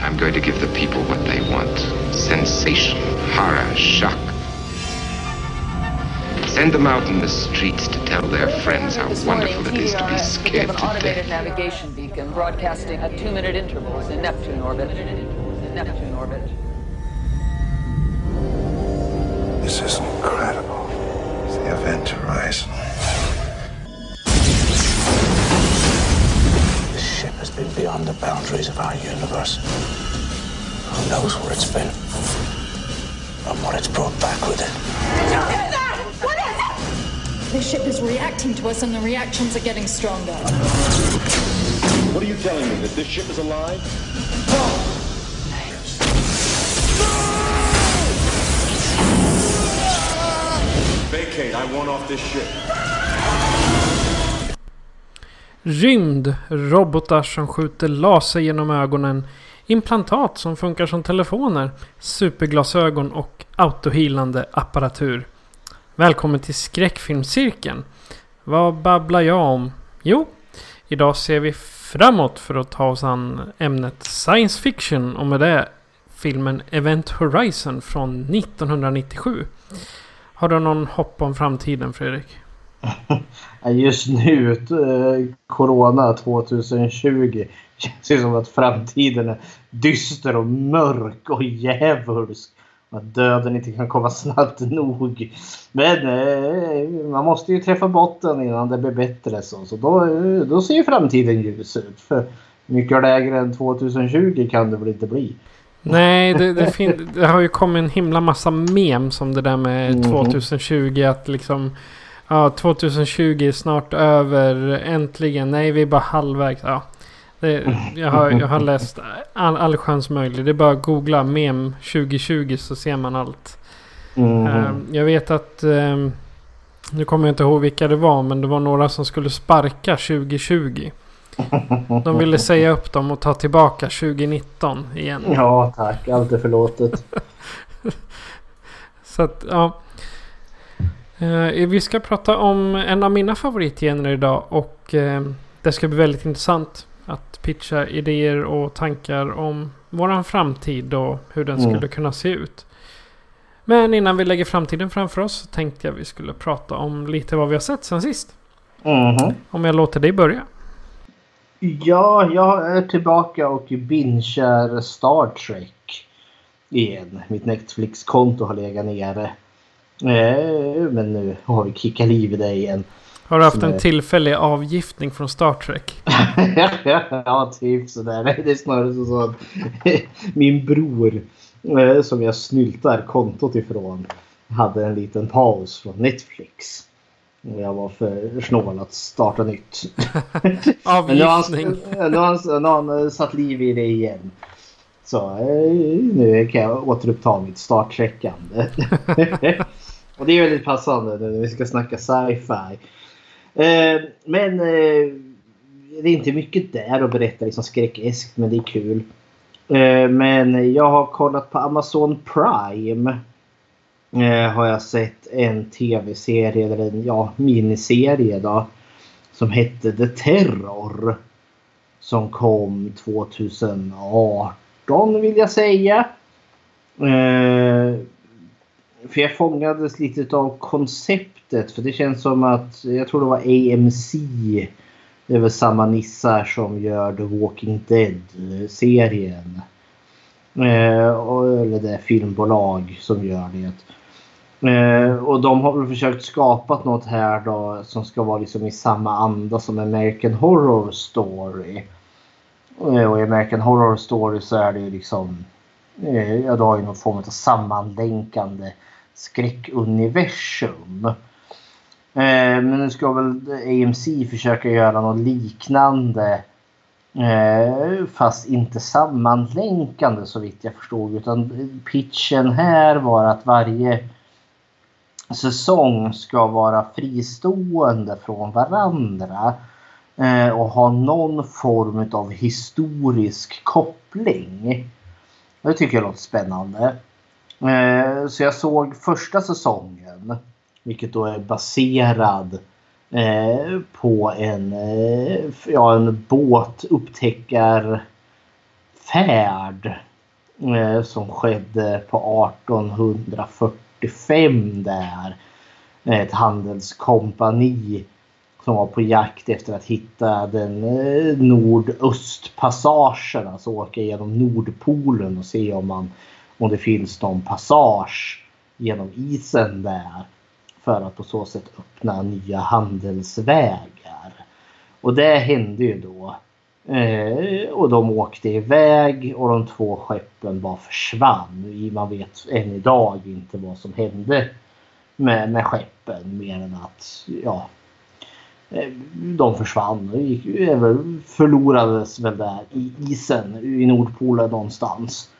I'm going to give the people what they want. Sensation, horror, shock. Send them out in the streets to tell their friends how This morning, wonderful it is to be scared of to an automated death. navigation beacon broadcasting at two-minute intervals in Neptune orbit. In Neptune orbit. This is incredible. It's the event horizon. Been beyond the boundaries of our universe. Who knows where it's been? And what it's brought back with it. The ship is reacting to us, and the reactions are getting stronger. What are you telling me? That this ship is alive? Vacate. I want off this ship. Rymd, robotar som skjuter laser genom ögonen, implantat som funkar som telefoner, superglasögon och autohealande apparatur. Välkommen till skräckfilmscirkeln. Vad babblar jag om? Jo, idag ser vi framåt för att ta oss an ämnet science fiction och med det filmen Event Horizon från 1997. Har du någon hopp om framtiden Fredrik? Just nu, eh, Corona 2020, känns det som att framtiden är dyster och mörk och djävulsk. Att döden inte kan komma snabbt nog. Men eh, man måste ju träffa botten innan det blir bättre. Så, så då, eh, då ser framtiden ljus ut. För mycket lägre än 2020 kan det väl inte bli. Nej, det, det, fin- det har ju kommit en himla massa mem som det där med Mhm. 2020. Att liksom... Ja, 2020 är snart över. Äntligen. Nej, vi är bara halvvägs. Ja. Det, jag, har, jag har läst all, allsköns möjligt. Det är bara att googla mem 2020 så ser man allt. Mhm. Ehm, jag vet att... ehm, nu kommer jag inte ihåg vilka det var. Men det var några som skulle sparka 2020. De ville säga upp dem och ta tillbaka 2019 igen. Ja tack, allt är förlåtet. Så att, ja. Eh, vi ska prata om en av mina favoritgener idag och eh, det ska bli väldigt intressant att pitcha idéer och tankar om våran framtid och hur den Mm. skulle kunna se ut. Men innan vi lägger framtiden framför oss så tänkte jag vi skulle prata om lite vad vi har sett sen sist. Mhm. Om jag låter dig börja. Ja, jag är tillbaka och bingear Star Trek igen. Mitt Netflix-konto har legat nere. Eh, Men nu har vi kickat liv i det igen. Har du haft en tillfällig avgiftning från Star Trek? ja, typ sådär. Nej, Det är snarare så att min bror eh, som jag snyltar kontot ifrån hade en liten paus från Netflix. Jag var för snål att starta nytt. Men nu har han, Avgiftning. nu har han, nu har han eh, satt liv i det igen. Så eh, nu kan jag återuppta mitt Star Trek-ande. Och det är väldigt passande nu när vi ska snacka sci-fi. Eh, men eh, det är inte mycket där att berätta liksom skräckeskt men det är kul. Eh, men jag har kollat på Amazon Prime. Eh, har jag sett en tv-serie eller en ja, miniserie då. Som hette The Terror. Som kom 2018 vill jag säga. Eh, för jag fångades lite av konceptet. För det känns som att, jag tror det var AMC. Det är väl samma nissar som gör The Walking Dead-serien. Eh, eller det är filmbolag som gör det. Eh, och de har väl försökt skapa något här då som ska vara liksom i samma anda som American Horror Story. Eh, och i American Horror Story så är det ju liksom ja, du har ju någon form av sammanlänkande skräckuniversum. Eh, men nu ska väl AMC försöka göra något liknande. Eh, fast inte sammanlänkande så vitt jag förstod. Utan pitchen här var att varje säsong ska vara fristående från varandra. Eh, och ha någon form av historisk koppling. Det tycker jag låter spännande. Eh, så jag såg första säsongen. Vilket då är baserad eh, på en, eh, ja, en båtupptäckarfärd eh, som skedde på 1845 där. Eh, ett handelskompani som var på jakt efter att hitta den eh, nordöstpassagen. Alltså åka genom Nordpolen och se om, man, om det finns någon passage genom isen där. För att på så sätt öppna nya handelsvägar. Och det hände ju då. Eh, och de åkte iväg och de två skeppen bara försvann. Man vet än idag inte vad som hände med, med skeppen mer än att ja, eh, de försvann. och gick, förlorades väl där i isen i Nordpolen någonstans.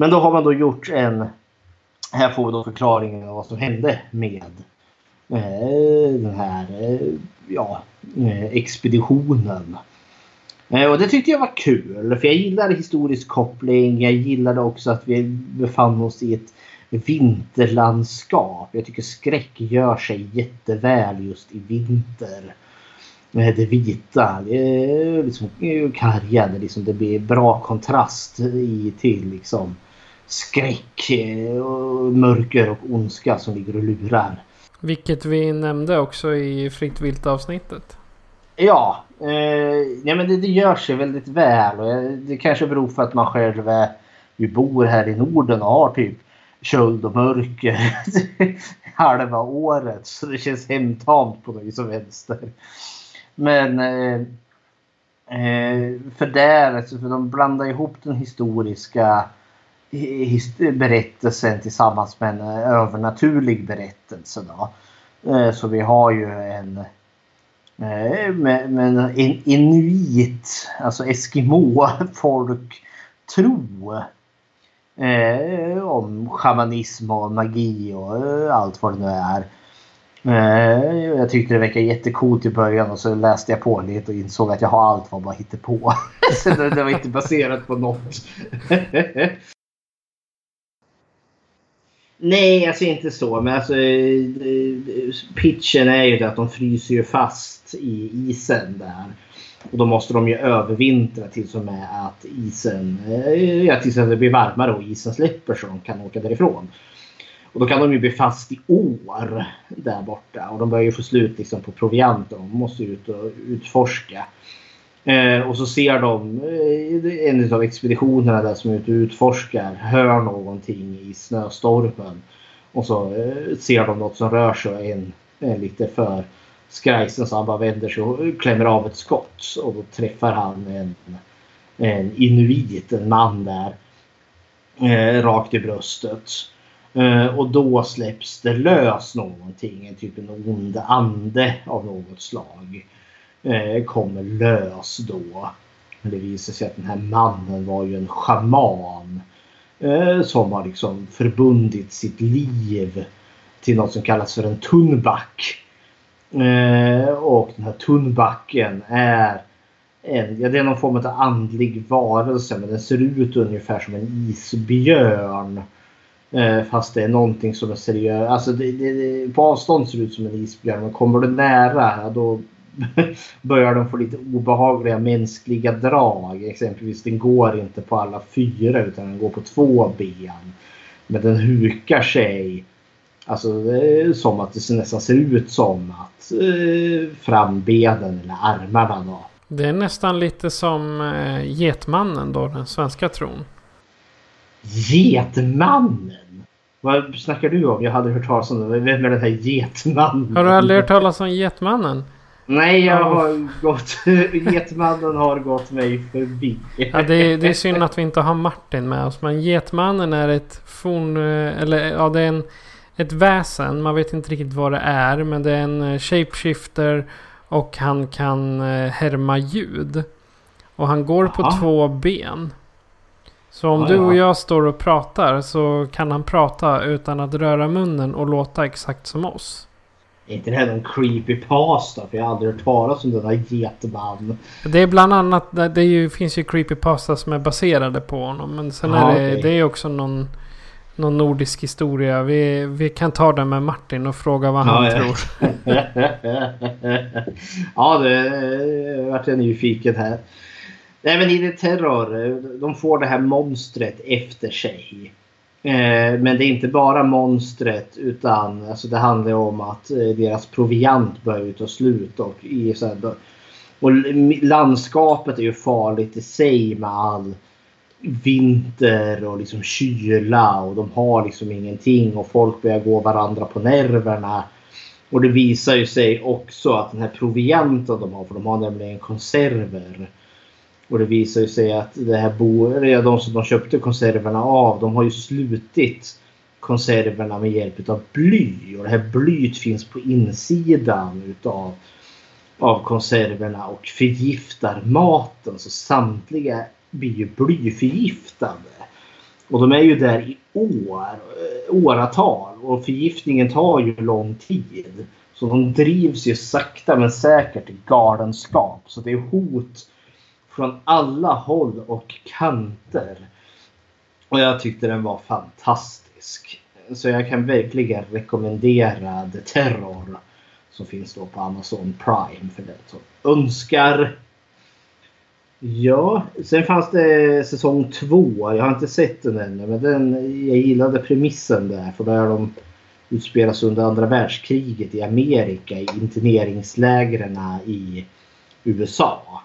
Men då har man då gjort en... Här får vi då förklaringen av vad som hände med eh, den här eh, ja, eh, expeditionen. Och det tyckte jag var kul för jag gillade historisk koppling. Jag gillade också att vi befann oss i ett vinterlandskap. Jag tycker skräck gör sig jätteväl just i vinter. Det vita, det är liksom karga, det, liksom, det blir bra kontrast i, till liksom skräck, och mörker och ondska som ligger och lurar. Vilket vi nämnde också i Fritt Vilt avsnittet. Ja, eh, ja men det, det gör sig väldigt väl. Och det kanske beror på att man själv är, vi bor här i Norden och har typ köld och mörker halva året. Så det känns hemtamt på något och vänster. Men eh, eh, för där, alltså, för de blandar ihop den historiska his berättelsen tillsammans med en eh, övernaturlig berättelse. Då. Eh, så vi har ju en eh, en inuit, alltså Eskimo folk tro eh, om shamanism och magi och allt vad det nu är. Eh, jag tyckte det verkade jättecoolt i början och så läste jag på lite och insåg att jag har allt vad bara hittar på. så det, det var inte baserat på något. Nej, alltså inte så. Men alltså, eh, pitchen är ju det att de fryser ju fast i isen där. Och då måste de ju övervintra tills och med att isen, eh, ja, tills det blir varmare och isen släpper så de kan åka därifrån. Och då kan de ju bli fast i år där borta och de börjar ju få slut liksom på proviant. De måste ut och utforska. Eh, och så ser de eh, en av expeditionerna där som är ute och utforskar hör någonting i snöstormen. Och så eh, ser de något som rör sig och en, är lite för skrajsen så han bara vänder sig och klämmer av ett skott. Och då träffar han en, en inuit, en man där. Eh, rakt i bröstet. Eh, och då släpps det lös någonting. En typ en ond ande av något slag. Eh, kommer lös då. Men det visar sig att den här mannen var ju en schaman. Eh, som har liksom förbundit sitt liv till något som kallas för en tunnback. Eh, och den här tunnbacken är en, ja, det är någon form av andlig varelse men den ser ut ungefär som en isbjörn. Eh, fast det är någonting som är seriöst. Alltså det, det, på avstånd ser det ut som en isbjörn men kommer du nära då börjar den få lite obehagliga mänskliga drag. Exempelvis den går inte på alla fyra utan den går på två ben. Men den hukar sig Alltså som att det nästan ser ut som att eh, frambenen eller armarna då. Det är nästan lite som eh, Getmannen då, den svenska tron. Getmannen? Vad snackar du om? Jag hade hört talas om det. Vem är den här Getmannen? Har du aldrig hört talas om Getmannen? Nej, jag har gått... Getmannen har gått mig förbi. Ja, det, är, det är synd att vi inte har Martin med oss. Men Getmannen är ett forn... Eller ja, det är en ett väsen. Man vet inte riktigt vad det är. Men det är en eh, shapeshifter. Och han kan eh, härma ljud. Och han går på Jaha. två ben. Så om du och ja. jag står och pratar så kan han prata utan att röra munnen och låta exakt som oss. Är inte det här någon creepy pasta? För jag har aldrig hört talas om denna getman. Det är bland annat, det det ju, finns ju creepypasta som är baserade på honom. Men sen Ja, är det, okej. det är också någon, någon nordisk historia. Vi, vi kan ta den med Martin och fråga vad han Ja, tror. ja, det vart jag nyfiken här. Nej, men i The Terror, de får det här monstret efter sig. Eh, Men det är inte bara monstret utan alltså det handlar om att eh, deras proviant börjar ta slut. Och, i så här, och landskapet är ju farligt i sig med all vinter och liksom kyla och de har liksom ingenting och folk börjar gå varandra på nerverna. Och det visar ju sig också att den här provianten de har, för de har nämligen konserver. Och det visar ju sig att det här bo, eller de som de köpte konserverna av, de har ju slutit konserverna med hjälp av bly. Och det här blyet finns på insidan utav av konserverna och förgiftar maten. Så samtliga blir ju blyförgiftade. Och de är ju där i år, åratal och förgiftningen tar ju lång tid. Så de drivs ju sakta men säkert till galenskap. Så det är hot från alla håll och kanter. Och jag tyckte den var fantastisk. Så jag kan verkligen rekommendera The Terror. Som finns då på Amazon Prime för den som önskar. Ja, sen fanns det säsong två. Jag har inte sett den ännu men den, jag gillade premissen där. För där de utspelas under andra världskriget i Amerika i interneringslägren i USA.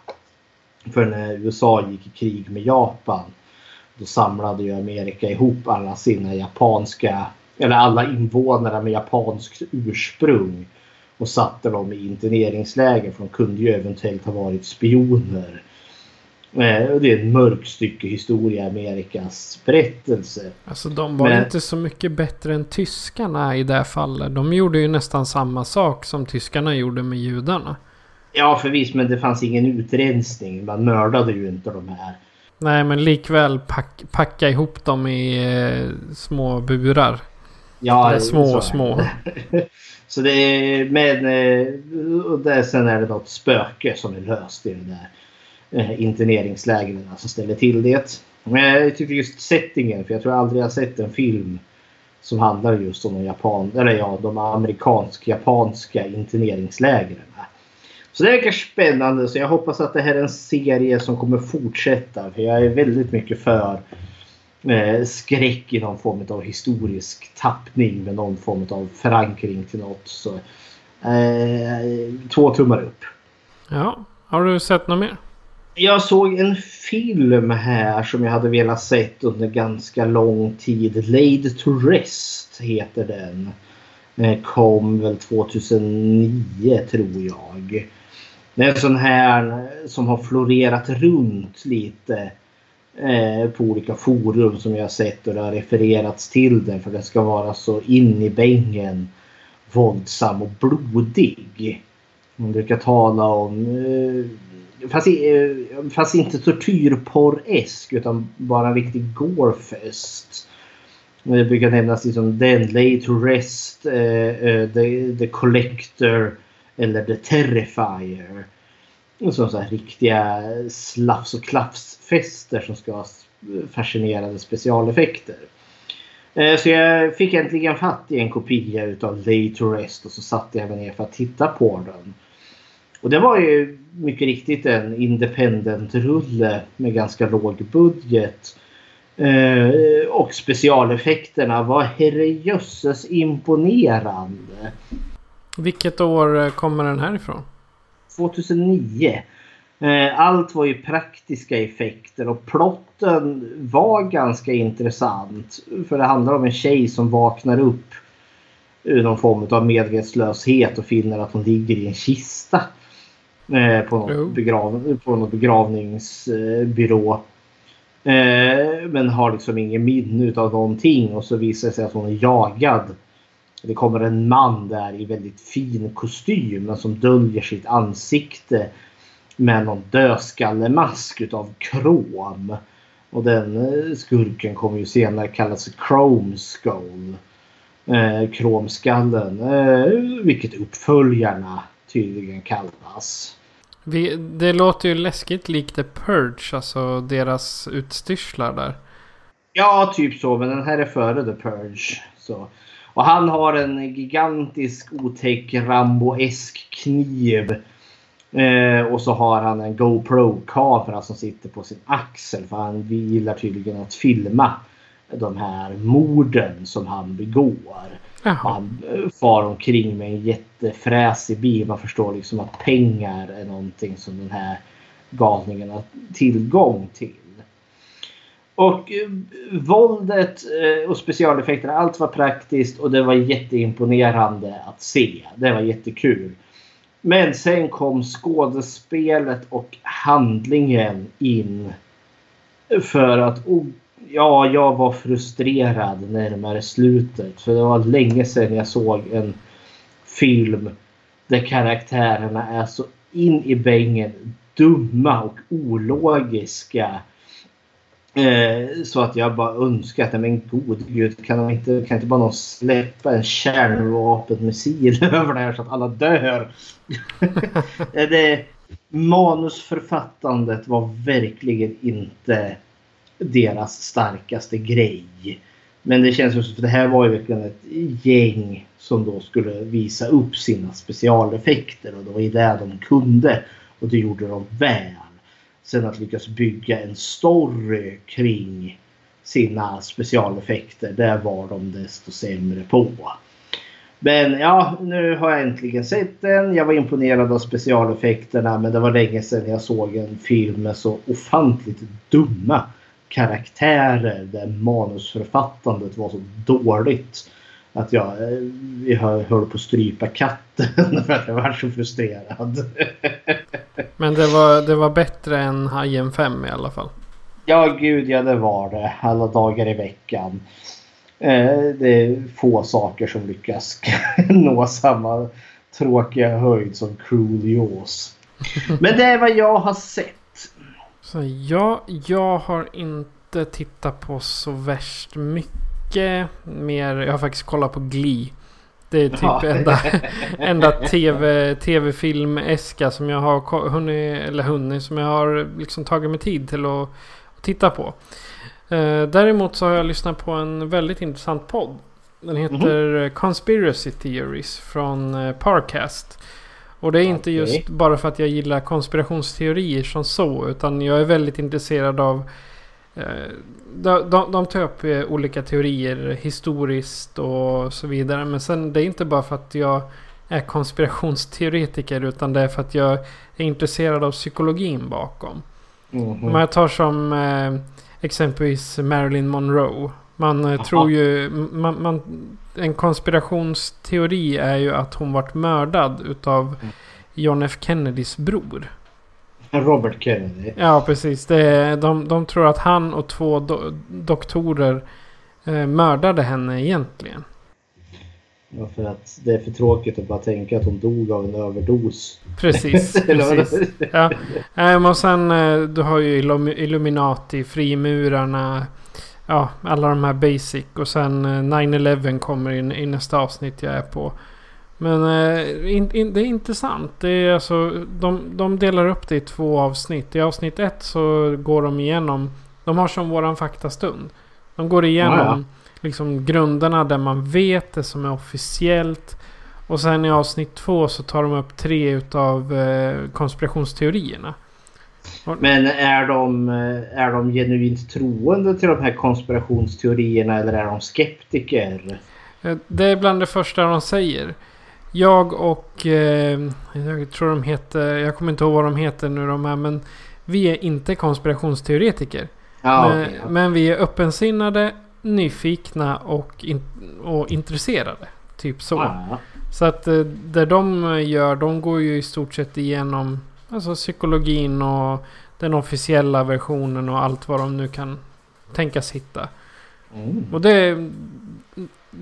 För när USA gick i krig med Japan då samlade ju Amerika ihop alla sina japanska eller alla invånare med japanskt ursprung och satte dem i interneringsläger för de kunde ju eventuellt ha varit spioner. Eh, det är ett mörkt stycke historia Amerikas berättelse. Alltså de var Men- inte så mycket bättre än tyskarna i det här fallet. De gjorde ju nästan samma sak som tyskarna gjorde med judarna. Ja förvisso men det fanns ingen utrensning. Man mördade ju inte de här. Nej men likväl pack, packa ihop dem i eh, små burar. Ja, Eller små så små. Så det är, men eh, och där, sen är det något spöke som är löst i det där eh, interneringslägren som ställer till det. Men jag tycker just settingen, för jag tror aldrig jag sett en film som handlar just om de, Japan, eller ja, de amerikansk-japanska interneringslägren. Så det verkar spännande så jag hoppas att det här är en serie som kommer fortsätta. För jag är väldigt mycket för eh, skräck i någon form av historisk tappning med någon form av förankring till något. Så, eh, två tummar upp. Ja, har du sett något mer? Jag såg en film här som jag hade velat sett under ganska lång tid. Laid to Rest heter den. Eh, Kom väl 2009 tror jag. Det är en sån här som har florerat runt lite eh, på olika forum som jag har sett och det har refererats till den för den ska vara så in i bängen våldsam och blodig. Man brukar tala om eh, Fast, eh, fast inte utan bara en riktig gorefest. Det brukar nämnas liksom den, Lay to Rest, eh, eh, the, the Collector eller The Terrifier. Som så här riktiga slafs och klafsfester som ska ha fascinerande specialeffekter. Eh, så jag fick äntligen fatt i en kopia utav Lay to Rest och så satte jag mig ner för att titta på den. Och det var ju mycket riktigt en independent-rulle med ganska låg budget. Eh, och specialeffekterna var herrejösses imponerande. Vilket år eh, kommer den här ifrån? 2009. Eh, allt var ju praktiska effekter och plotten var ganska intressant. För det handlar om en tjej som vaknar upp ur någon form av medvetslöshet och finner att hon ligger i en kista. Eh, på, något Jo. begrav, på något begravningsbyrå. Men har liksom ingen minne av någonting och så visar det sig att hon är jagad Det kommer en man där i väldigt fin kostym men som döljer sitt ansikte med någon dödskallemask utav krom. Och den eh, skurken kommer ju senare kallas Chrome Skull. Eh, kromskallen. Eh, vilket uppföljarna tydligen kallas. Vi, det låter ju läskigt likt The Purge, alltså deras utstyrslar där. Ja, typ så. Men den här är före The Purge. Så. Och han har en gigantisk otäck Rambo-esk kniv. Eh, och så har han en GoPro-kamera som sitter på sin axel. För han gillar tydligen att filma de här morden som han begår. Jaha. Han eh, far omkring med en jättefräsig bil. Man förstår liksom att pengar är någonting som den här galningen har tillgång till. Och eh, våldet eh, och specialeffekterna, allt var praktiskt och det var jätteimponerande att se. Det var jättekul. Men sen kom skådespelet och handlingen in. För att oh, ja, jag var frustrerad närmare slutet. För det var länge sedan jag såg en film där karaktärerna är så in i bängen dumma och ologiska. Eh, så att jag bara önskar att, men god gud, kan, de inte, kan inte bara någon släppa en kärnvapenmissil över det här så att alla dör? Eh, det, manusförfattandet var verkligen inte deras starkaste grej. Men det känns ju som att det här var ju verkligen ett gäng som då skulle visa upp sina specialeffekter och det var ju det de kunde. Och det gjorde de väl. Sen att lyckas bygga en story kring sina specialeffekter, där var de desto sämre på. Men ja, nu har jag äntligen sett den. Jag var imponerad av specialeffekterna men det var länge sedan jag såg en film med så ofantligt dumma karaktärer där manusförfattandet var så dåligt. Att jag, eh, jag höll på att strypa katten för att jag var så frustrerad. Men det var, det var bättre än Hajen 5 i alla fall. Ja, gud ja det var det. Alla dagar i veckan. Eh, det är få saker som lyckas nå samma tråkiga höjd som Cruel Jaws. Men det är vad jag har sett. Så ja, jag har inte tittat på så värst mycket mer. Jag har faktiskt kollat på Glee. Det är typ Ja. enda, enda TV, tv-film-äska som jag har hunnit, eller hunnit, som jag har liksom tagit mig tid till att, att titta på. Eh, däremot så har jag lyssnat på en väldigt intressant podd. Den heter Conspiracy Theories från eh, Parcast. Och det är inte Okej. just bara för att jag gillar konspirationsteorier som så. Utan jag är väldigt intresserad av... Eh, de, de, de tar upp eh, olika teorier historiskt och så vidare. Men sen det är inte bara för att jag är konspirationsteoretiker. Utan det är för att jag är intresserad av psykologin bakom. Mhm. Om jag tar som eh, exempelvis Marilyn Monroe. Man eh, tror ju... Man, man, en konspirationsteori är ju att hon vart mördad utav John F Kennedys bror. Robert Kennedy. Ja, precis. Det, är- de, de tror att han och två do, doktorer eh, mördade henne egentligen. Ja, för att det är för tråkigt att bara tänka att hon dog av en överdos. Precis, precis. Ja. Eh, och sen eh, du har ju Illum- Illuminati, frimurarna. Ja, alla de här basic. Och sen eh, 9-11 kommer in i nästa avsnitt jag är på. Men eh, in, in, det är intressant. Det är alltså, de, de delar upp det i två avsnitt. I avsnitt ett så går de igenom. De har som våran faktastund. De går igenom Ja, ja. liksom grunderna där man vet det som är officiellt. Och sen i avsnitt två så tar de upp tre utav eh, konspirationsteorierna. Men är de, eh, är de genuint troende till de här konspirationsteorierna eller är de skeptiker? Eh, Det är bland det första de säger. Jag och... Eh, jag tror de heter... Jag kommer inte ihåg vad de heter nu de här men... Vi är inte konspirationsteoretiker. Ja, men, okej. men vi är öppensinnade, nyfikna och, in, och intresserade. Typ så. Ja. Så att eh, det de gör, de går ju i stort sett igenom alltså psykologin och den officiella versionen och allt vad de nu kan tänkas hitta. Mm. Och det...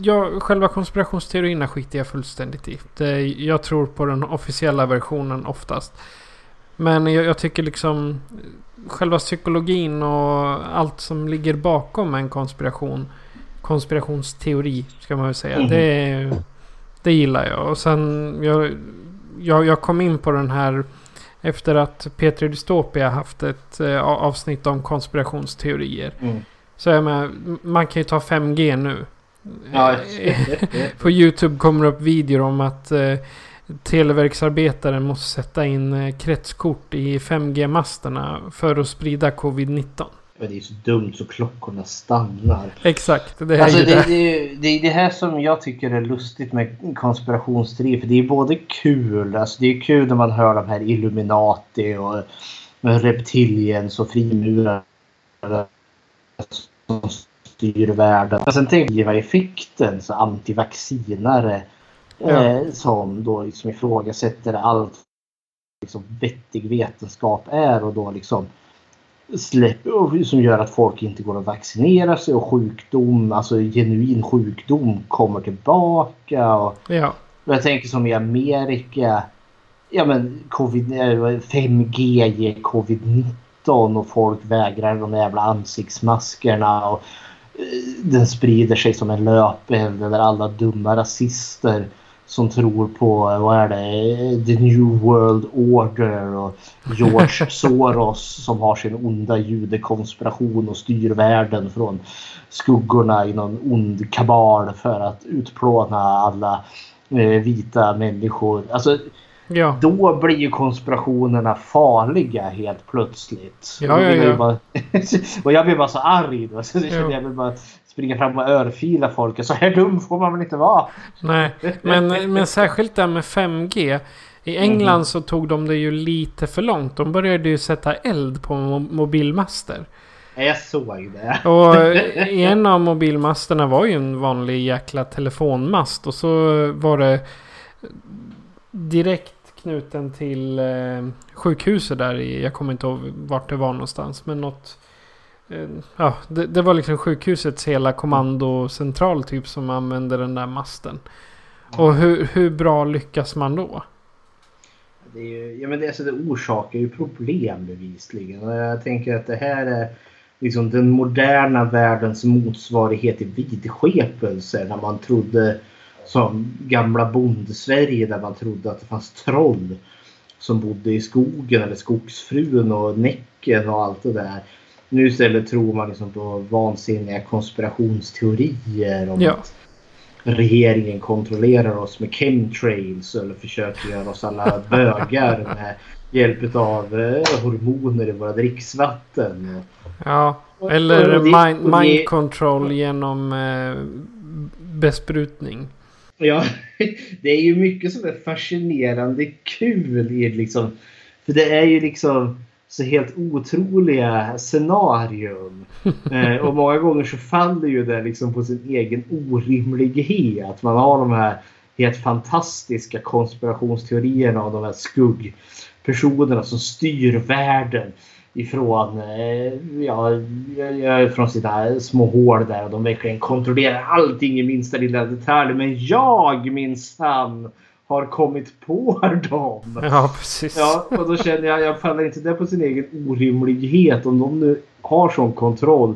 ja, själva konspirationsteorierna skiter jag fullständigt i. Det, jag tror på den officiella versionen oftast. Men jag, jag tycker liksom själva psykologin och allt som ligger bakom en konspiration. Konspirationsteori ska man väl säga. Mhm. Det, det gillar jag. Och sen jag, jag, jag kom in på den här efter att Petri Dystopia haft ett eh, avsnitt om konspirationsteorier. Mm. Så jag menar, man kan ju ta 5G nu. Ja. På YouTube kommer det upp videor om att eh, Televerksarbetare måste sätta in eh, kretskort i 5G-masterna för att sprida covid-19. Men det är så dumt så klockorna stannar. Exakt, det är Alltså ju det, det. det, det är det här som jag tycker är lustigt med konspirationsteorier. För det är både kul, alltså det är kul när man hör de här Illuminati och reptiliens och frimurare som styr världen. Men sen tänker jag effekten, så antivaccinare Ja. eh, som då liksom ifrågasätter allt liksom vettig vetenskap är och då liksom släpp, och som gör att folk inte går att vaccinera sig och sjukdom, alltså genuin sjukdom kommer tillbaka. Och, Ja, och jag tänker som i Amerika, ja men covid, eh, 5G ger covid-19 och folk vägrar de jävla ansiktsmaskerna. Och, eh, den sprider sig som en löpeld över alla dumma rasister som tror på, eh, vad är det, the new world order och George Soros som har sin onda judekonspiration och styr världen från skuggorna i någon ond kabal för att utplåna alla eh, vita människor. Alltså ja. då blir ju konspirationerna farliga helt plötsligt. Ja, ja, jag ja. ju Bara, och jag blir bara så arg då. Så jag, känner jag vill bara springa fram och örfila folk. Så här dum får man väl inte vara. Nej, men, men särskilt där med 5G. I England så tog de det ju lite för långt. De började ju sätta eld på mo- mobilmaster. Jag såg det. Och i en av mobilmasterna var ju en vanlig jäkla telefonmast. Och så var det direkt knuten till eh, sjukhuset där i, jag kommer inte ihåg vart det var någonstans. Men något, eh, ja det, det var liksom sjukhusets hela kommandocentral typ som använde den där masten. Och hur, hur bra lyckas man då? Det, är ju, ja, men det, alltså, det orsakar ju problem bevisligen. Och jag tänker att det här är liksom den moderna världens motsvarighet till vidskepelse. När man trodde som gamla bondsverige där man trodde att det fanns troll som bodde i skogen eller skogsfrun och Näcken och allt det där. Nu istället tror man liksom på vansinniga konspirationsteorier om Ja. att regeringen kontrollerar oss med chemtrails eller försöker göra oss alla bögar med hjälp av eh, hormoner i våra dricksvatten. Ja, eller mind, mind control genom eh, besprutning. Ja, det är ju mycket som är fascinerande kul i liksom. För det är ju liksom så helt otroliga scenarium. Eh, och många gånger så faller ju det liksom på sin egen orimlighet. Man har de här helt fantastiska konspirationsteorierna om de här skuggpersonerna som styr världen ifrån, eh, ja, från sina små hål där och de verkligen kontrollerar allting i minsta lilla detalj. Men jag minsann har kommit på dem. Ja, precis. Ja, och då känner jag, jag faller inte det på sin egen orimlighet. Om de nu har sån kontroll,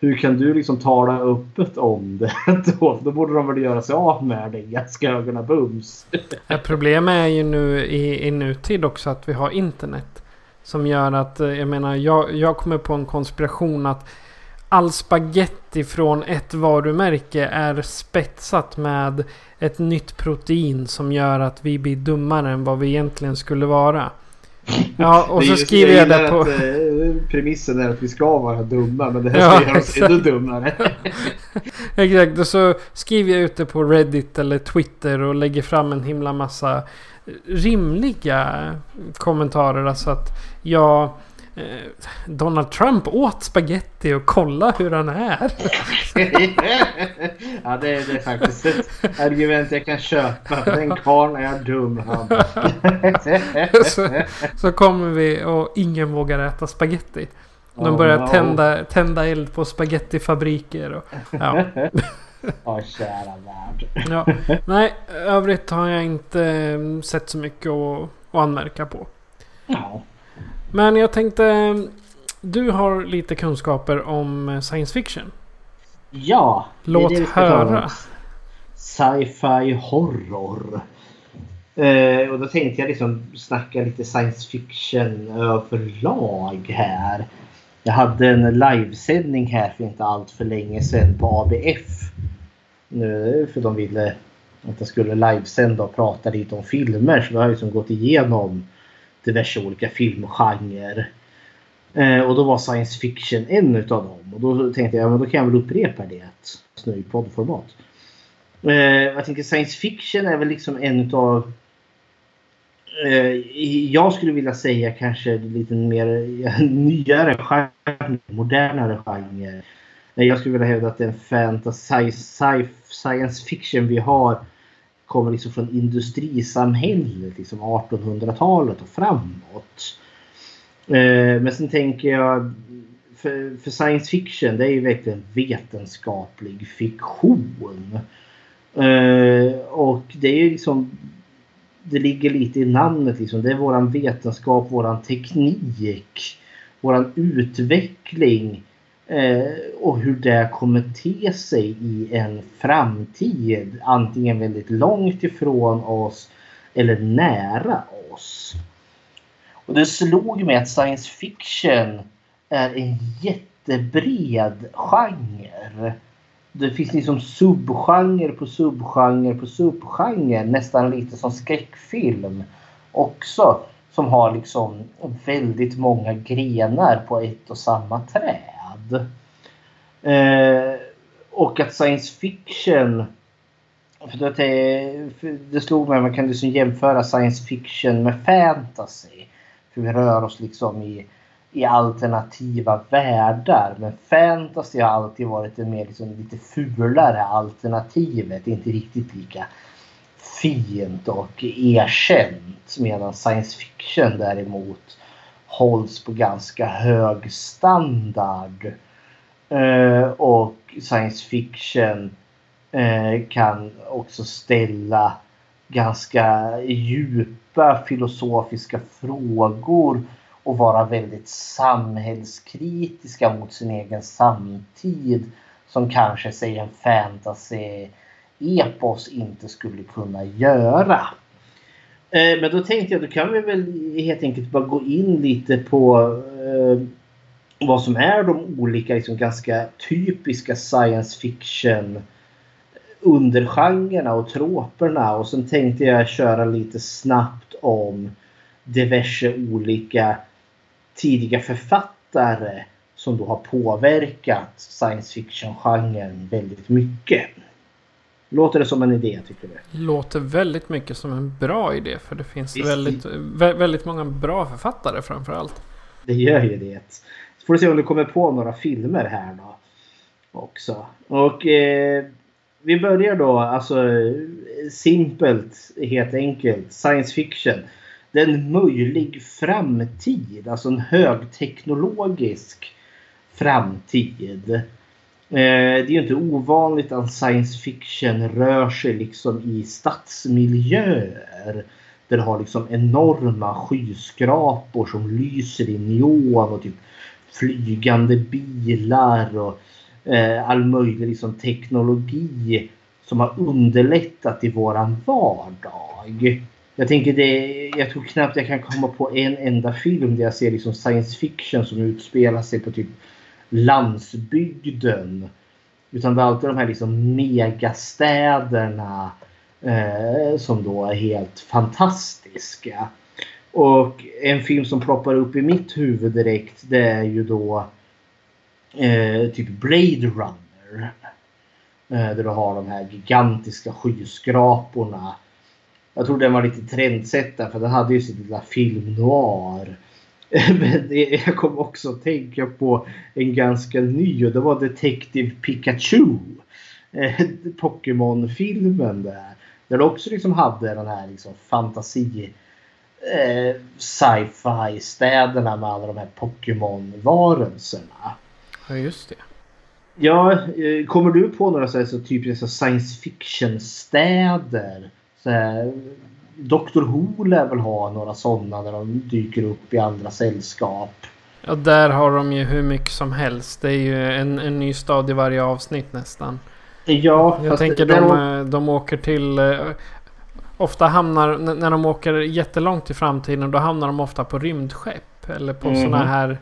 hur kan du liksom tala öppet om det då? Då borde de väl göra sig av med det ganska ögonen bums. Problemet är ju nu i, i nutid också att vi har internet. Som gör att, eh, jag menar, jag, jag kommer på en konspiration att all spaghetti från ett varumärke är spetsat med ett nytt protein som gör att vi blir dummare än vad vi egentligen skulle vara. Ja, och så skriver jag det på... Att, eh, premissen är att vi ska vara dumma men det här Ja, ska göra oss ännu dummare. Exakt, och så skriver jag ut det på Reddit eller Twitter och lägger fram en himla massa rimliga kommentarer. Alltså att jag... Eh, Donald Trump åt spaghetti och kolla hur han är. ja det, är- det är faktiskt ett argument jag kan köpa. Den karln är dum han. så, så kommer vi och ingen vågar äta spaghetti. De Oh, börjar tända, tända eld på spagettifabriker. Och, ja. Ja, kära värld. Ja. Nej, övrigt har jag inte eh, sett så mycket att, att anmärka på. Ja. Men jag tänkte... Du har lite kunskaper om eh, science fiction. Ja. det Låt det om. höra. Sci-fi horror. Eh, och då tänkte jag liksom snacka lite science fiction överlag här. Jag hade en livesändning här för inte allt för länge sedan på ABF. Nu, för de ville att jag skulle livesända och prata lite om filmer. Så då har jag liksom gått igenom diverse olika filmgenrer. Eh, och då var science fiction en utav dem. Och då tänkte jag, men då kan jag väl upprepa det nu i poddformat. Eh, jag tänker science fiction är väl liksom en utav eh, jag skulle vilja säga kanske lite mer nyare genre, modernare genre. Jag skulle vilja hävda att den fantasy, sci, science fiction vi har kommer liksom från industrisamhället, liksom 1800-talet och framåt. Eh, men sen tänker jag för, för science fiction det är ju verkligen vetenskaplig fiktion. Eh, och det är ju liksom det ligger lite i namnet. Liksom. Det är våran vetenskap, våran teknik, våran utveckling Eh, och hur det kommer te sig i en framtid. Antingen väldigt långt ifrån oss eller nära oss. Och det slog mig att science fiction är en jättebred genre. Det finns liksom subgenre på subgenre på subgenre. Nästan lite som skräckfilm också. Som har liksom väldigt många grenar på ett och samma träd. Eh, och att science fiction för det, det slog mig att man kan liksom jämföra science fiction med fantasy. För vi rör oss liksom i, i alternativa världar. Men fantasy har alltid varit det mer liksom lite fulare alternativet. Inte riktigt lika fint och erkänt. Medan science fiction däremot hålls på ganska hög standard. Eh, och science fiction eh, kan också ställa ganska djupa filosofiska frågor och vara väldigt samhällskritiska mot sin egen samtid som kanske säg en fantasy-epos inte skulle kunna göra. Eh, Men då tänkte jag då kan vi väl helt enkelt bara gå in lite på eh, vad som är de olika liksom, ganska typiska science fiction undergenrerna och troperna och sen tänkte jag köra lite snabbt om diverse olika tidiga författare som då har påverkat science fiction-genren väldigt mycket. Låter det som en idé tycker du? Låter väldigt mycket som en bra idé. För det finns Visst. väldigt, vä- väldigt många bra författare framförallt. Det gör ju det. Så får du se om du kommer på några filmer här då. Också. Och eh, vi börjar då alltså simpelt, helt enkelt. Science fiction. Det är en möjlig framtid. Alltså en högteknologisk framtid. Eh, det är ju inte ovanligt att science fiction rör sig liksom i stadsmiljöer. Där du har liksom enorma skyskrapor som lyser i neon och typ flygande bilar och eh, all möjlig liksom teknologi som har underlättat i våran vardag. Jag tänker det, jag tror knappt jag kan komma på en enda film där jag ser liksom science fiction som utspelar sig på typ landsbygden. Utan det är alltid de här liksom megastäderna eh, som då är helt fantastiska. Och en film som ploppar upp i mitt huvud direkt det är ju då eh, typ Blade Runner. Eh, där du har de här gigantiska skyskraporna. Jag tror den var lite trendsättare för den hade ju sitt lilla film noir. Men det, jag kom också att tänka på en ganska ny och det var Detective Pikachu. Eh, Pokémon-filmen där. Där du också liksom hade den här liksom fantasi eh, sci-fi städerna med alla de här Pokémon-varelserna. Ja, just det. Ja, eh, kommer du på några så här, så typiska science fiction-städer? Så här, Dr Who lär väl ha några sådana där de dyker upp i andra sällskap. Ja, där har de ju hur mycket som helst. Det är ju en, en ny stad i varje avsnitt nästan. Ja, Jag tänker det- de, eh, de åker till... eh, Ofta hamnar, när de åker jättelångt i framtiden, då hamnar de ofta på rymdskepp. Eller på Mhm. sådana här...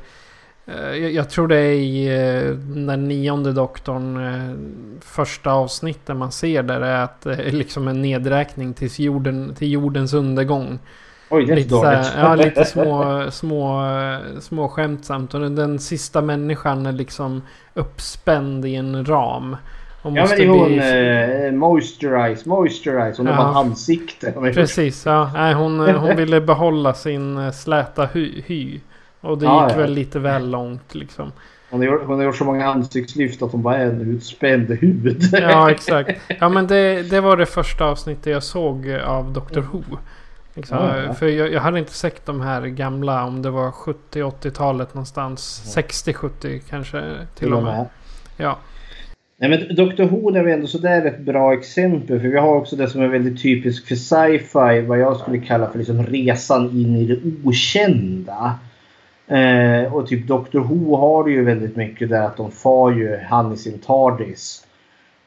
eh, Jag, tror det är i eh, den nionde doktorn, eh, första avsnittet man ser där är att det är liksom en nedräkning tills jorden, till jordens undergång. Oj, det är Lite, dåligt. ja, lite små, små, små skämtsamt. Och den, den sista människan är liksom uppspänd i en ram. Ja men det är hon eh, Moisturize, Moisturize. Hon har Ja. bara ett ansikte. Precis, ja. Nej, hon, hon ville behålla sin släta hy. hy. Och det Ja, gick ja. väl lite väl långt liksom. Hon har, hon har gjort så många ansiktslyft att hon bara är en utspänd hud. Ja, exakt. Ja, men det, det var det första avsnittet jag såg av Doctor Who. Liksom, Ja, ja. För jag, jag hade inte sett de här gamla, om det var 70-80-talet någonstans. 60-70 kanske till och med. Ja. Nej men Dr Who är väl ändå sådär ett bra exempel. För vi har också det som är väldigt typiskt för sci-fi. Vad jag skulle kalla för liksom resan in i det okända. Eh, och typ Dr Who har det ju väldigt mycket där att de far ju han i sin TARDIS.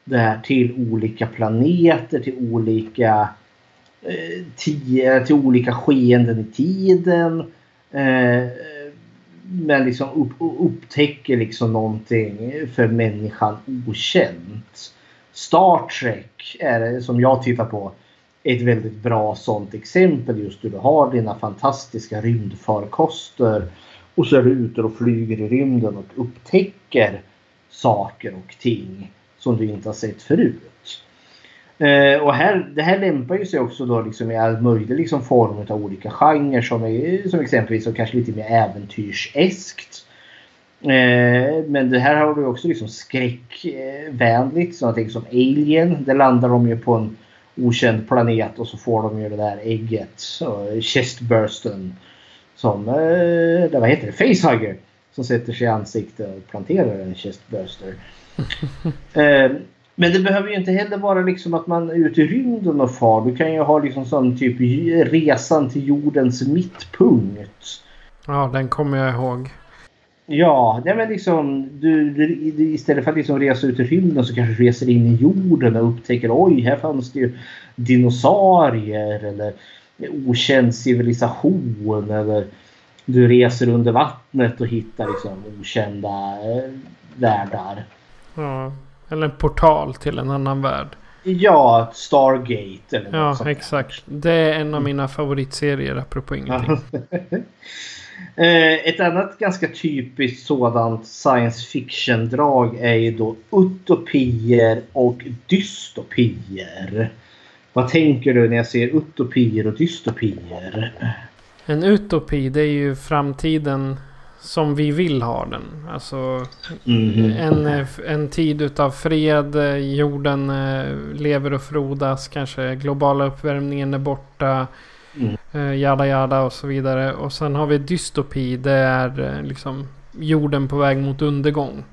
Där till olika planeter, till olika eh, eh, till olika skeenden i tiden. Eh, men liksom upp, upptäcker liksom någonting för människan okänt. Star Trek är som jag tittar på ett väldigt bra sånt exempel just hur du har dina fantastiska rymdfarkoster och så är du ute och flyger i rymden och upptäcker saker och ting som du inte har sett förut. Eh, och här, det här lämpar ju sig också då liksom i all möjlig liksom form av olika genrer som, är, som exempelvis och kanske lite mer äventyrseskt. Eh, men det här har du också liksom skräckvänligt. Sådana ting som Alien. Där landar de ju på en okänd planet och så får de ju det där ägget. Uh, chestbursten. Som, eh, det, vad heter det? Facehugger. Som sätter sig i ansiktet och planterar en chestburster. Eh, men det behöver ju inte heller vara liksom att man är ute i rymden och far. Du kan ju ha liksom sån typ resan till jordens mittpunkt. ja, den kommer jag ihåg. Ja, nej men liksom du, du, du, istället för att liksom resa ut i rymden så kanske du reser in i jorden och upptäcker oj, här fanns det ju dinosaurier eller okänd civilisation eller du reser under vattnet och hittar liksom okända eh, världar. Ja. Eller en portal till en annan värld. Ja, Stargate eller Ja, något sånt exakt. Det är en av mina favoritserier apropå ingenting. Eh, Ett annat ganska typiskt sådant science fiction-drag är ju då utopier och dystopier. Vad tänker du när jag säger utopier och dystopier? En utopi, det är ju framtiden som vi vill ha den. Alltså Mhm. en, en tid utav fred, jorden eh, lever och frodas, kanske globala uppvärmningen är borta. Mm. eh, Jada jada och så vidare. Och sen har vi dystopi, det är eh, liksom jorden på väg mot undergång.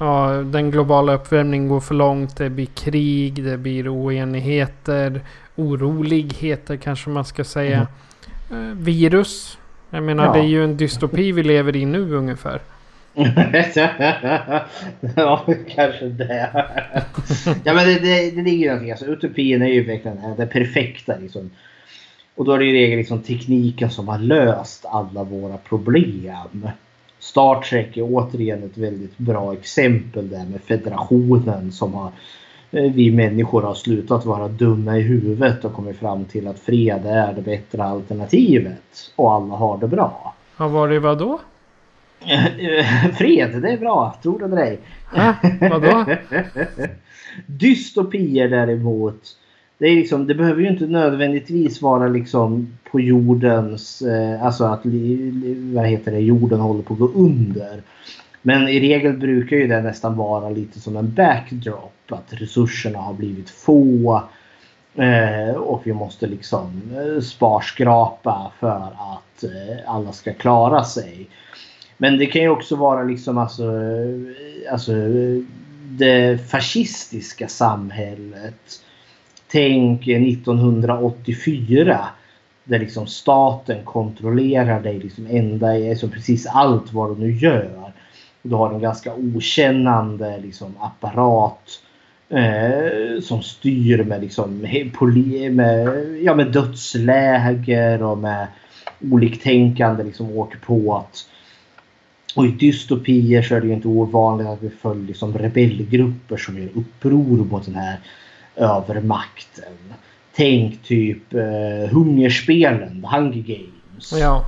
Ja, den globala uppvärmningen går för långt. Det blir krig, det blir oenigheter, oroligheter kanske man ska säga. Eh, virus. Jag menar Ja. det är ju en dystopi vi lever i nu ungefär. ja, kanske det. ja, men det, det, det ligger ju någonting. Alltså, utopien är ju verkligen det perfekta. Liksom. Och då är det i regel liksom tekniken som har löst alla våra problem. Star Trek är återigen ett väldigt bra exempel där med federationen som har eh, vi människor har slutat vara dumma i huvudet och kommit fram till att fred är det bättre alternativet. Och alla har det bra. Ja, var det vad då? Fred, det är bra. Tror du eller ej? Ja, vadå? Dystopier däremot. Det, är liksom, det behöver ju inte nödvändigtvis vara liksom på jordens... Eh, alltså att vad heter det, jorden håller på att gå under. Men i regel brukar ju det nästan vara lite som en backdrop. Att resurserna har blivit få. Eh, och vi måste liksom eh, sparskrapa för att alla ska klara sig. Men det kan ju också vara liksom alltså, alltså det fascistiska samhället. Tänk 1984 där liksom staten kontrollerar dig liksom ända, alltså precis allt vad du nu gör. Du har en ganska okännande liksom, apparat eh, som styr med, liksom, med, ja, med dödsläger och med oliktänkande liksom, åker på att och i dystopier så är det ju inte ovanligt att vi följer liksom rebellgrupper som gör uppror mot den här övermakten. Tänk typ eh, Hungerspelen, Hunger Games. Ja.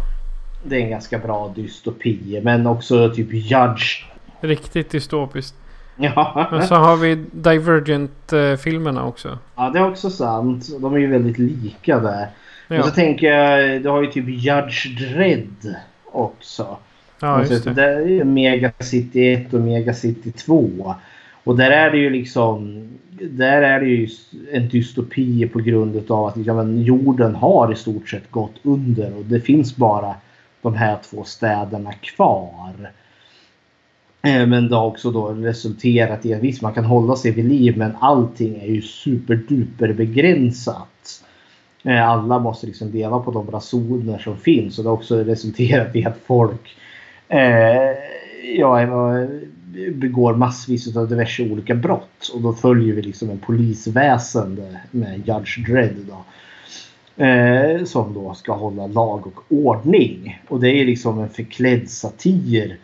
Det är en ganska bra dystopi. Men också typ Judge. Riktigt dystopiskt. Ja. Men så har vi Divergent-filmerna också. Ja, det är också sant. De är ju väldigt lika där. Ja. Men så tänker jag, du har ju typ Judge Dredd också. Ja, just det. det är ju Megacity 1 och Megacity 2. Och där är det ju liksom där är det ju en dystopi på grund av att liksom, jorden har i stort sett gått under och det finns bara de här två städerna kvar. Eh, men det har också då resulterat i att visst man kan hålla sig vid liv men allting är ju superduper begränsat. Eh, alla måste liksom leva på de rasoner som finns och det har också resulterat i att folk eh, ja, begår massvis av diverse olika brott. Och då följer vi liksom en polisväsende med Judge Dredd. Då, eh, som då ska hålla lag och ordning. Och det är liksom en förklädd satir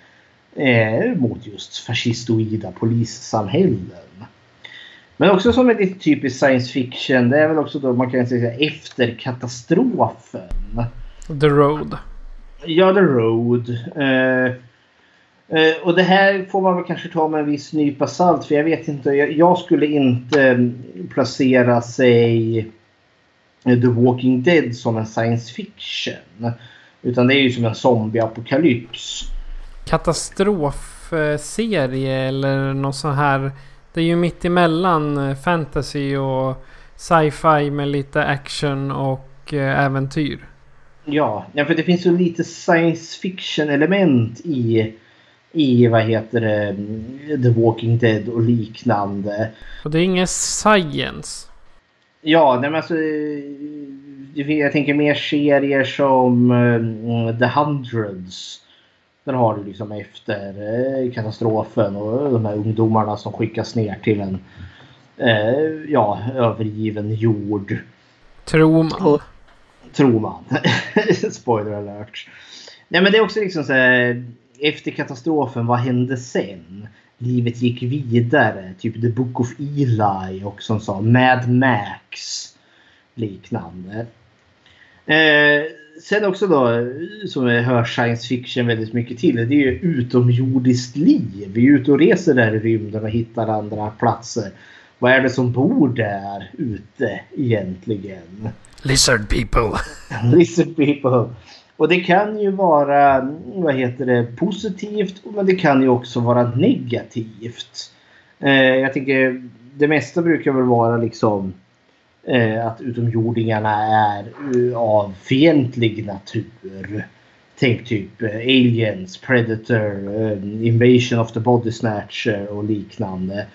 eh, mot just fascistoida polissamhällen. Men också som ett typiskt science fiction. Det är väl också då man kan säga efter katastrofen. The Road. Ja, The Road. Eh, och det här får man väl kanske ta med en viss nypa salt för jag vet inte. Jag, jag skulle inte mm, placera sig eh, The Walking Dead som en science fiction. Utan det är ju som en zombieapokalyps. Katastrofserie eller något så här. Det är ju mitt emellan eh, fantasy och sci-fi med lite action och äventyr. Ja, ja, för det finns ju lite science fiction element i i vad heter det, The Walking Dead och liknande. Och det är ingen science? Ja, nej men alltså. Jag tänker mer serier som uh, The Hundreds. Där har du liksom efter uh, katastrofen och de här ungdomarna som skickas ner till en uh, ja, övergiven jord. Tror man. Tror man. Spoiler alert. Nej men det är också liksom så här efter katastrofen, vad hände sen? Livet gick vidare. Typ The Book of Eli och som sa Mad Max. Liknande. Eh, sen också då, som jag hör science fiction väldigt mycket till. Det är ju utomjordiskt liv. Vi är ute och reser där i rymden och hittar andra platser. Vad är det som bor där ute egentligen? Lizard people. Lizard people. Och det kan ju vara vad heter det, positivt men det kan ju också vara negativt. Eh, jag tänker det mesta brukar väl vara liksom eh, att utomjordingarna är av fientlig natur. Tänk typ eh, Aliens, Predator, eh, Invasion of the Body Snatcher och liknande.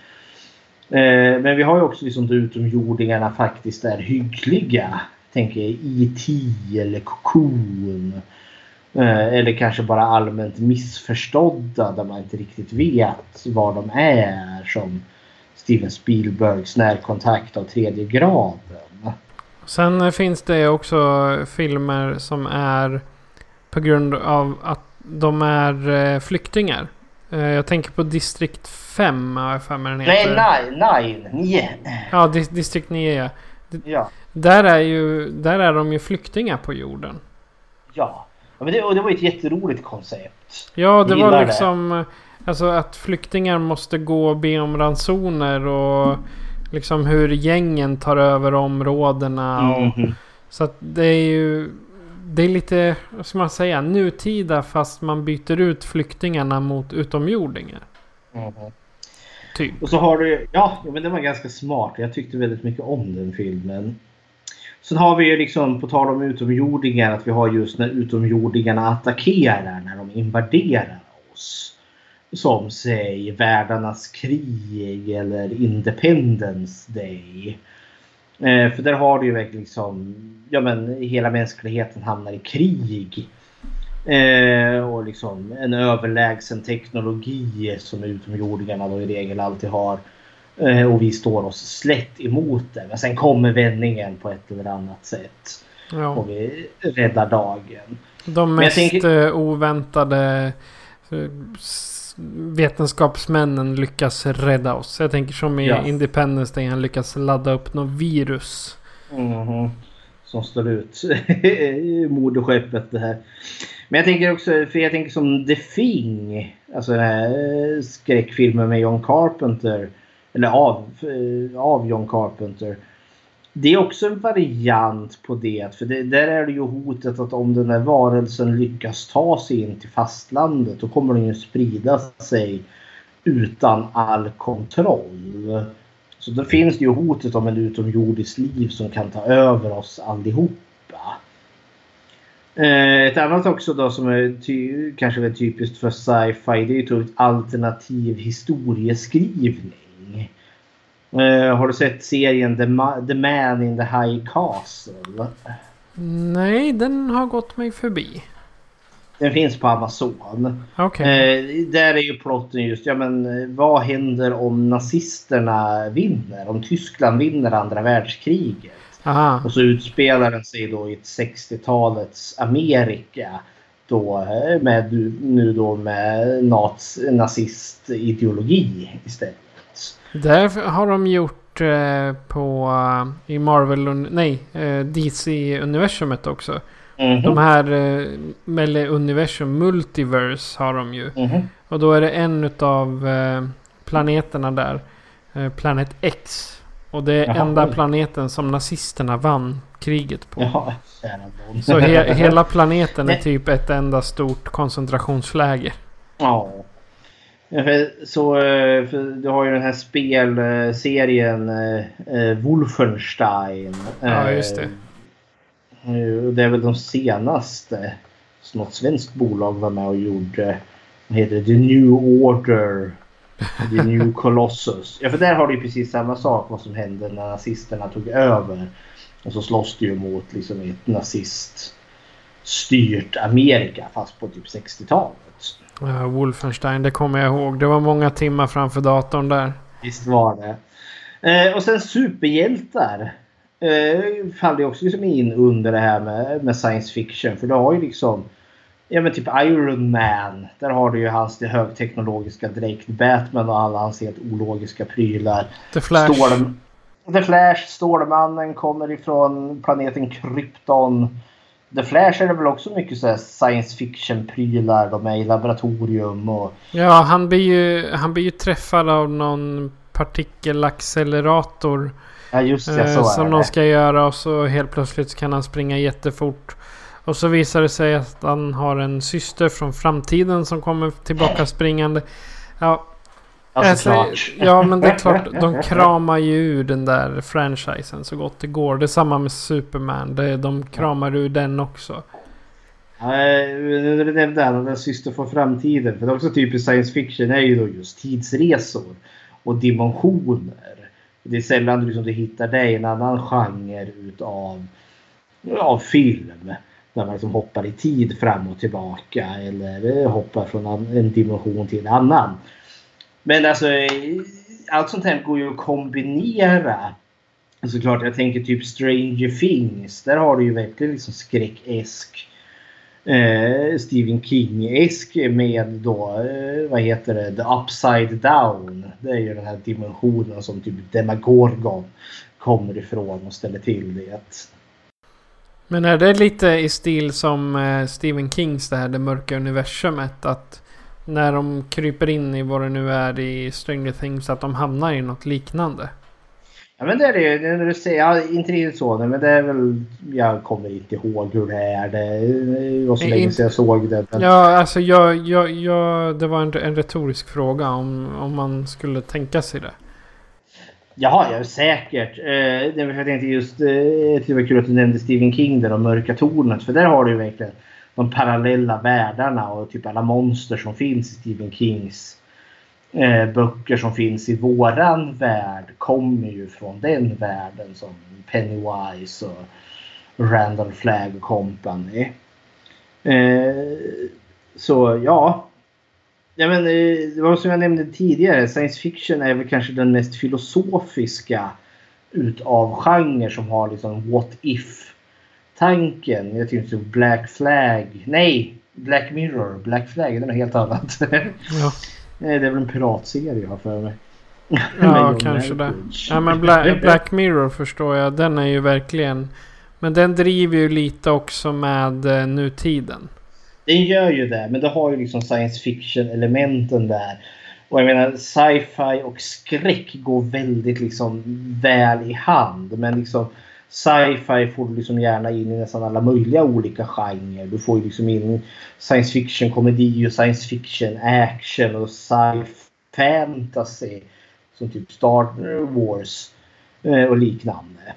Eh, men vi har ju också liksom utomjordingarna faktiskt är hyggliga tänker E.T. eller Cocoon. Eh, eller kanske bara allmänt missförstådda där man inte riktigt vet var de är. Som Steven Spielbergs närkontakt av tredje graden. Sen finns det också filmer som är på grund av att de är eh, flyktingar. Eh, jag tänker på District 5 har jag för mig den heter. Nej, 9. 9. Ja, District 9 ja. ja. Där är, ju, där är de ju flyktingar på jorden. Ja. men det, och det var ett jätteroligt koncept. Ja, det var liksom... Det. Alltså att flyktingar måste gå och be om ransoner och liksom hur gängen tar över områdena. Och, mm. Så att det är ju... Det är lite, vad ska man säga, nutida fast man byter ut flyktingarna mot utomjordingar. Mm. Typ. Och så har du, ja men det var ganska smart. Jag tyckte väldigt mycket om den filmen. Sen har vi ju liksom på tal om utomjordingar att vi har just när utomjordingarna attackerar, när de invaderar oss. Som säg världarnas krig eller Independence Day. Eh, för där har du ju verkligen liksom, ja men hela mänskligheten hamnar i krig. Eh, och liksom en överlägsen teknologi som utomjordingarna då i regel alltid har. Eh, och vi står oss slätt emot det. Men sen kommer vändningen på ett eller annat sätt. Ja. Och vi räddar dagen. De mest tänker- eh, oväntade eh, vetenskapsmännen lyckas rädda oss. Jag tänker som i Ja. Independence Day, han lyckas ladda upp något virus. Mhm. Som står ut i moderskeppet det här. Men jag tänker också, för jag tänker som The Thing. Alltså den här skräckfilmen med John Carpenter. Eller av, eh, av John Carpenter. Det är också en variant på det. För det, där är det ju hotet att om den här varelsen lyckas ta sig in till fastlandet då kommer den ju sprida sig utan all kontroll. Så då finns det ju hotet om en utomjordisk liv som kan ta över oss allihopa. Eh, ett annat också då som är ty- kanske är typiskt för sci-fi det är ju alternativ historieskrivning. Eh, har du sett serien The, Ma- The Man in the High Castle? Nej, den har gått mig förbi. Den finns på Amazon. Okej. Eh, där är ju plotten just, ja men eh, vad händer om nazisterna vinner? Om Tyskland vinner andra världskriget? Aha. Och så utspelar den sig då i ett 60-talets Amerika. Då eh, med nu då med naz, nazistideologi istället. Där har de gjort eh, på eh, i Marvel, nej, eh, DC-universumet också. Mhm. De här eh, eller universum, multiverse har de ju. Mhm. Och då är det en utav eh, planeterna där. Eh, Planet X. Och det är Jaha, enda oj. planeten som nazisterna vann kriget på. Ja, kära nån. Så he hela planeten är typ ett enda stort koncentrationsläger. Ja. Så, eh, du har ju den här spelserien eh, eh, Wolfenstein. Ja, just det. Det är väl de senaste som något svenskt bolag var med och gjorde. Vad heter? The New Order. The New Colossus. Ja, för där har du ju precis samma sak vad som hände när nazisterna tog över. Och så slåss du ju mot liksom ett naziststyrt Amerika fast på typ 60-talet. Ja, Wolfenstein, det kommer jag ihåg. Det var många timmar framför datorn där. Visst var det. Eh, och sen superhjältar. Eh, faller ju också liksom in under det här med, med science fiction. För du har ju liksom Ja men typ Iron Man. Där har du ju hans det högteknologiska dräkt. Batman och alla hans helt ologiska prylar. The Flash. Stål, The Flash, Stålmannen kommer ifrån planeten Krypton. The Flash är det väl också mycket så här science fiction prylar. De är i laboratorium och Ja, han blir ju, han blir ju träffad av någon partikelaccelerator. Ja just det, eh, så är som de ska göra och så helt plötsligt kan han springa jättefort. Och så visar det sig att han har en syster från framtiden som kommer tillbaka springande. Ja, Alltså, alltså, ja men det är klart. De kramar ju ur den där franchisen så gott det går. Det är samma med Superman. Det, de kramar ur den också. Du nämnde han, den syster från framtiden. För det är också typiskt science fiction är ju då just tidsresor och dimensioner. Det är sällan du, liksom, du hittar det i en annan genre utav av film. Där man liksom hoppar i tid fram och tillbaka eller hoppar från en dimension till en annan. Men alltså eh, allt sånt här går ju att kombinera. Såklart, jag tänker typ Stranger Things. Där har du ju verkligen liksom skräckesk eh, Stephen King-esk med då, eh, vad heter det, The Upside Down. Det är ju den här dimensionen som typ Demagorgon kommer ifrån och ställer till det. Men är det lite i stil som eh, Stephen Kings det här det mörka universumet? Att när de kryper in i vad det nu är i Stranger Things att de hamnar i något liknande? Ja men det är det är när du säger, ja, inte riktigt så men det är väl, jag kommer inte ihåg hur det är. Det var så länge sedan jag såg det. Men, Ja, alltså jag, jag, jag, det var en, en retorisk fråga om, om man skulle tänka sig det. Jaha, ja, säkert. Eh, jag tänkte just, eh, det var kul att du nämnde Stephen King där och Mörka Tornet. För där har du ju verkligen de parallella världarna och typ alla monster som finns i Stephen Kings eh, böcker som finns i våran värld kommer ju från den världen som Pennywise och Randall Flagg och company. Eh, så ja. ja men, eh, det var som jag nämnde tidigare. Science fiction är väl kanske den mest filosofiska utav genre som har liksom what if tanken. Jag tycker typ Black Flag. Nej! Black Mirror. Black Flag det är något helt annat. Ja, det är väl en piratserie jag har för mig. Ja kanske det. Ja, men Black, Black Mirror förstår jag. Den är ju verkligen... Men den driver ju lite också med eh, nutiden. Den gör ju det, men det har ju liksom science fiction elementen där. Och jag menar sci-fi och skräck går väldigt liksom väl i hand. Men liksom sci-fi får du liksom gärna in i nästan alla möjliga olika genrer. Du får ju liksom in science fiction komedi och science fiction action och sci fantasy. Som typ Star Wars eh, och liknande.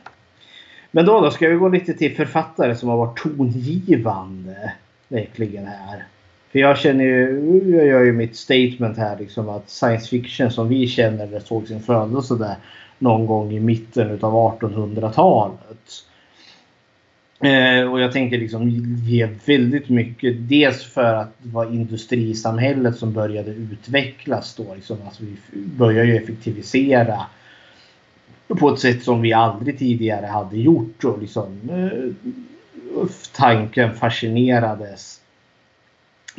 Men då, då ska vi gå lite till författare som har varit tongivande eh, verkligen här. För jag känner ju, jag gör ju mitt statement här liksom att science fiction som vi känner det såg sin födelse där någon gång i mitten utav 1800-talet. Eh, och jag tänker liksom ge väldigt mycket, dels för att det var industrisamhället som började utvecklas då. Liksom, alltså vi börjar ju effektivisera på ett sätt som vi aldrig tidigare hade gjort. Och liksom, eh, tanken fascinerades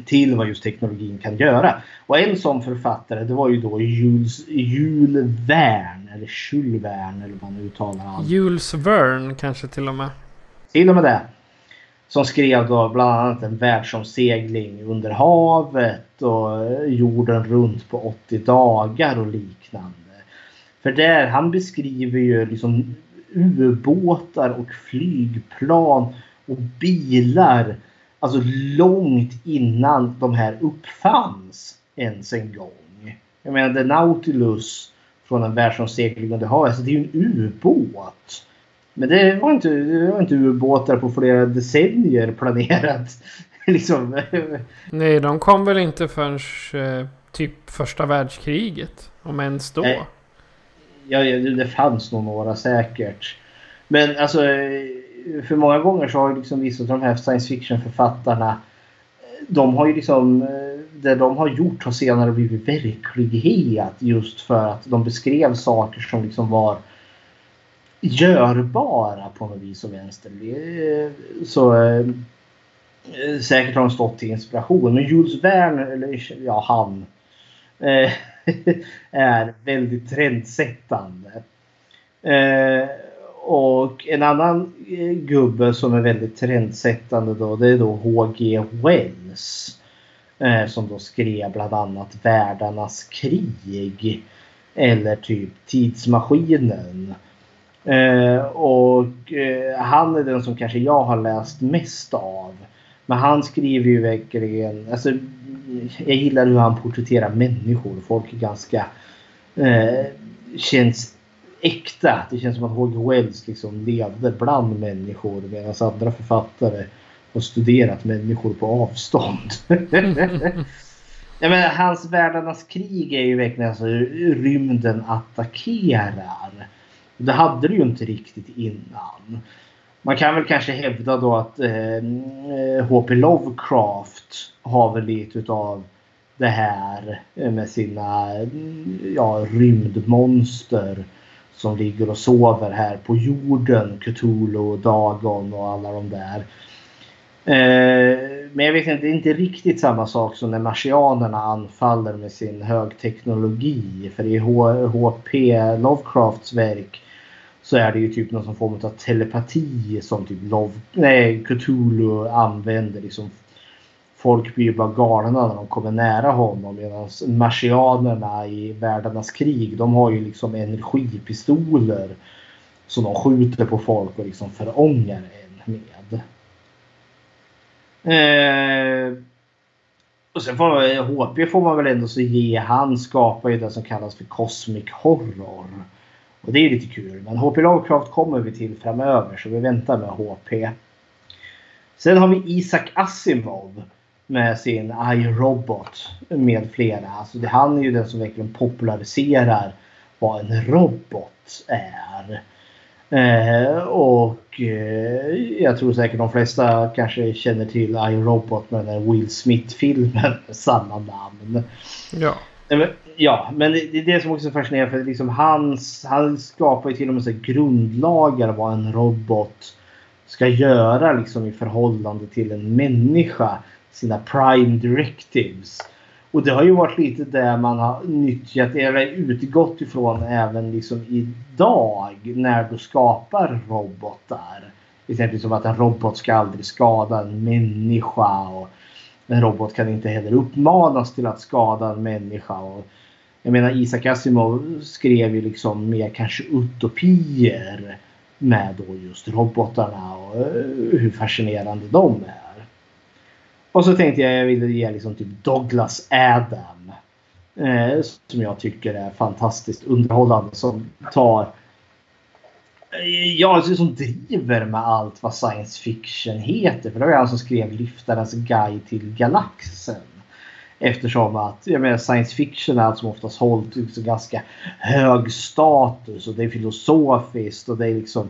till vad just teknologin kan göra. Och en sån författare det var ju då Jules, Jules Verne eller Jules Verne eller vad man uttalar han. Jules Verne kanske till och med. Till och med det. Som skrev då bland annat en världsomsegling under havet och jorden runt på 80 dagar och liknande. För där han beskriver ju liksom ubåtar och flygplan och bilar. Alltså långt innan de här uppfanns ens en gång. Jag menar The Nautilus från en världsomsegling under havet. Alltså det är ju en ubåt. Men det var inte, det var inte ubåtar på flera decennier planerat. liksom. Nej, de kom väl inte förrän eh, typ första världskriget. Om ens då. Nej. Ja, det fanns nog några säkert. Men alltså för många gånger så har ju liksom vissa av de här science fiction författarna de har ju liksom det de har gjort har senare blivit verklighet just för att de beskrev saker som liksom var görbara på något vis och vänster. Så eh, säkert har de stått till inspiration. Men Jules Verne, eller ja han, eh, är väldigt trendsättande. Eh, och en annan eh, gubbe som är väldigt trendsättande då det är då H.G. Wells. Eh, som då skrev bland annat Världarnas krig. Eller typ Tidsmaskinen. Eh, och eh, han är den som kanske jag har läst mest av. Men han skriver ju verkligen, alltså jag gillar hur han porträtterar människor. Folk är ganska, eh, känns äkta. Det känns som att H.G. Wells liksom levde bland människor medan andra författare har studerat människor på avstånd. Jag menar, hans Världarnas krig är ju verkligen alltså rymden attackerar. Det hade det ju inte riktigt innan. Man kan väl kanske hävda då att H.P. Eh, Lovecraft har väl lite utav det här med sina ja, rymdmonster som ligger och sover här på jorden. Cthulhu, Dagon och alla de där. Eh, men jag vet inte, det är inte riktigt samma sak som när marsianerna anfaller med sin högteknologi. För i H.P. Lovecrafts verk så är det ju typ någon form av telepati som typ Love, nej, Cthulhu använder. Liksom, folk blir ju bara galna när de kommer nära honom. Medan marsianerna i Världarnas krig de har ju liksom energipistoler. Som de skjuter på folk och liksom förångar en med. Eh, och sen får eh, man, HP får man väl ändå så ge. Han skapar ju det som kallas för Cosmic Horror. Och det är lite kul. Men HP Lovecraft kommer vi till framöver så vi väntar med HP. Sen har vi Isaac Asimov med sin iRobot med flera. Alltså det, han är ju den som verkligen populariserar vad en robot är. Eh, och eh, jag tror säkert de flesta kanske känner till iRobot med den Will Smith-filmen med samma namn. Ja. Ja, men det är det som också är fascinerande för liksom hans, han skapar ju till och med så grundlagar vad en robot ska göra liksom i förhållande till en människa. Sina prime directives. Och det har ju varit lite det man har nyttjat eller utgått ifrån även liksom idag när du skapar robotar. Exempelvis typ som att en robot ska aldrig skada en människa. Och en robot kan inte heller uppmanas till att skada en människa. Och jag menar Isaac Asimov skrev ju liksom mer kanske utopier med då just robotarna och eh, hur fascinerande de är. Och så tänkte jag jag ville ge liksom typ Douglas Adam. Eh, som jag tycker är fantastiskt underhållande. Som tar... Eh, ja, alltså som driver med allt vad science fiction heter. För det var han som skrev Lyftarens guide till galaxen. Eftersom att jag menar, science fiction är allt som oftast hållit liksom ganska hög status. Och det är filosofiskt och det är liksom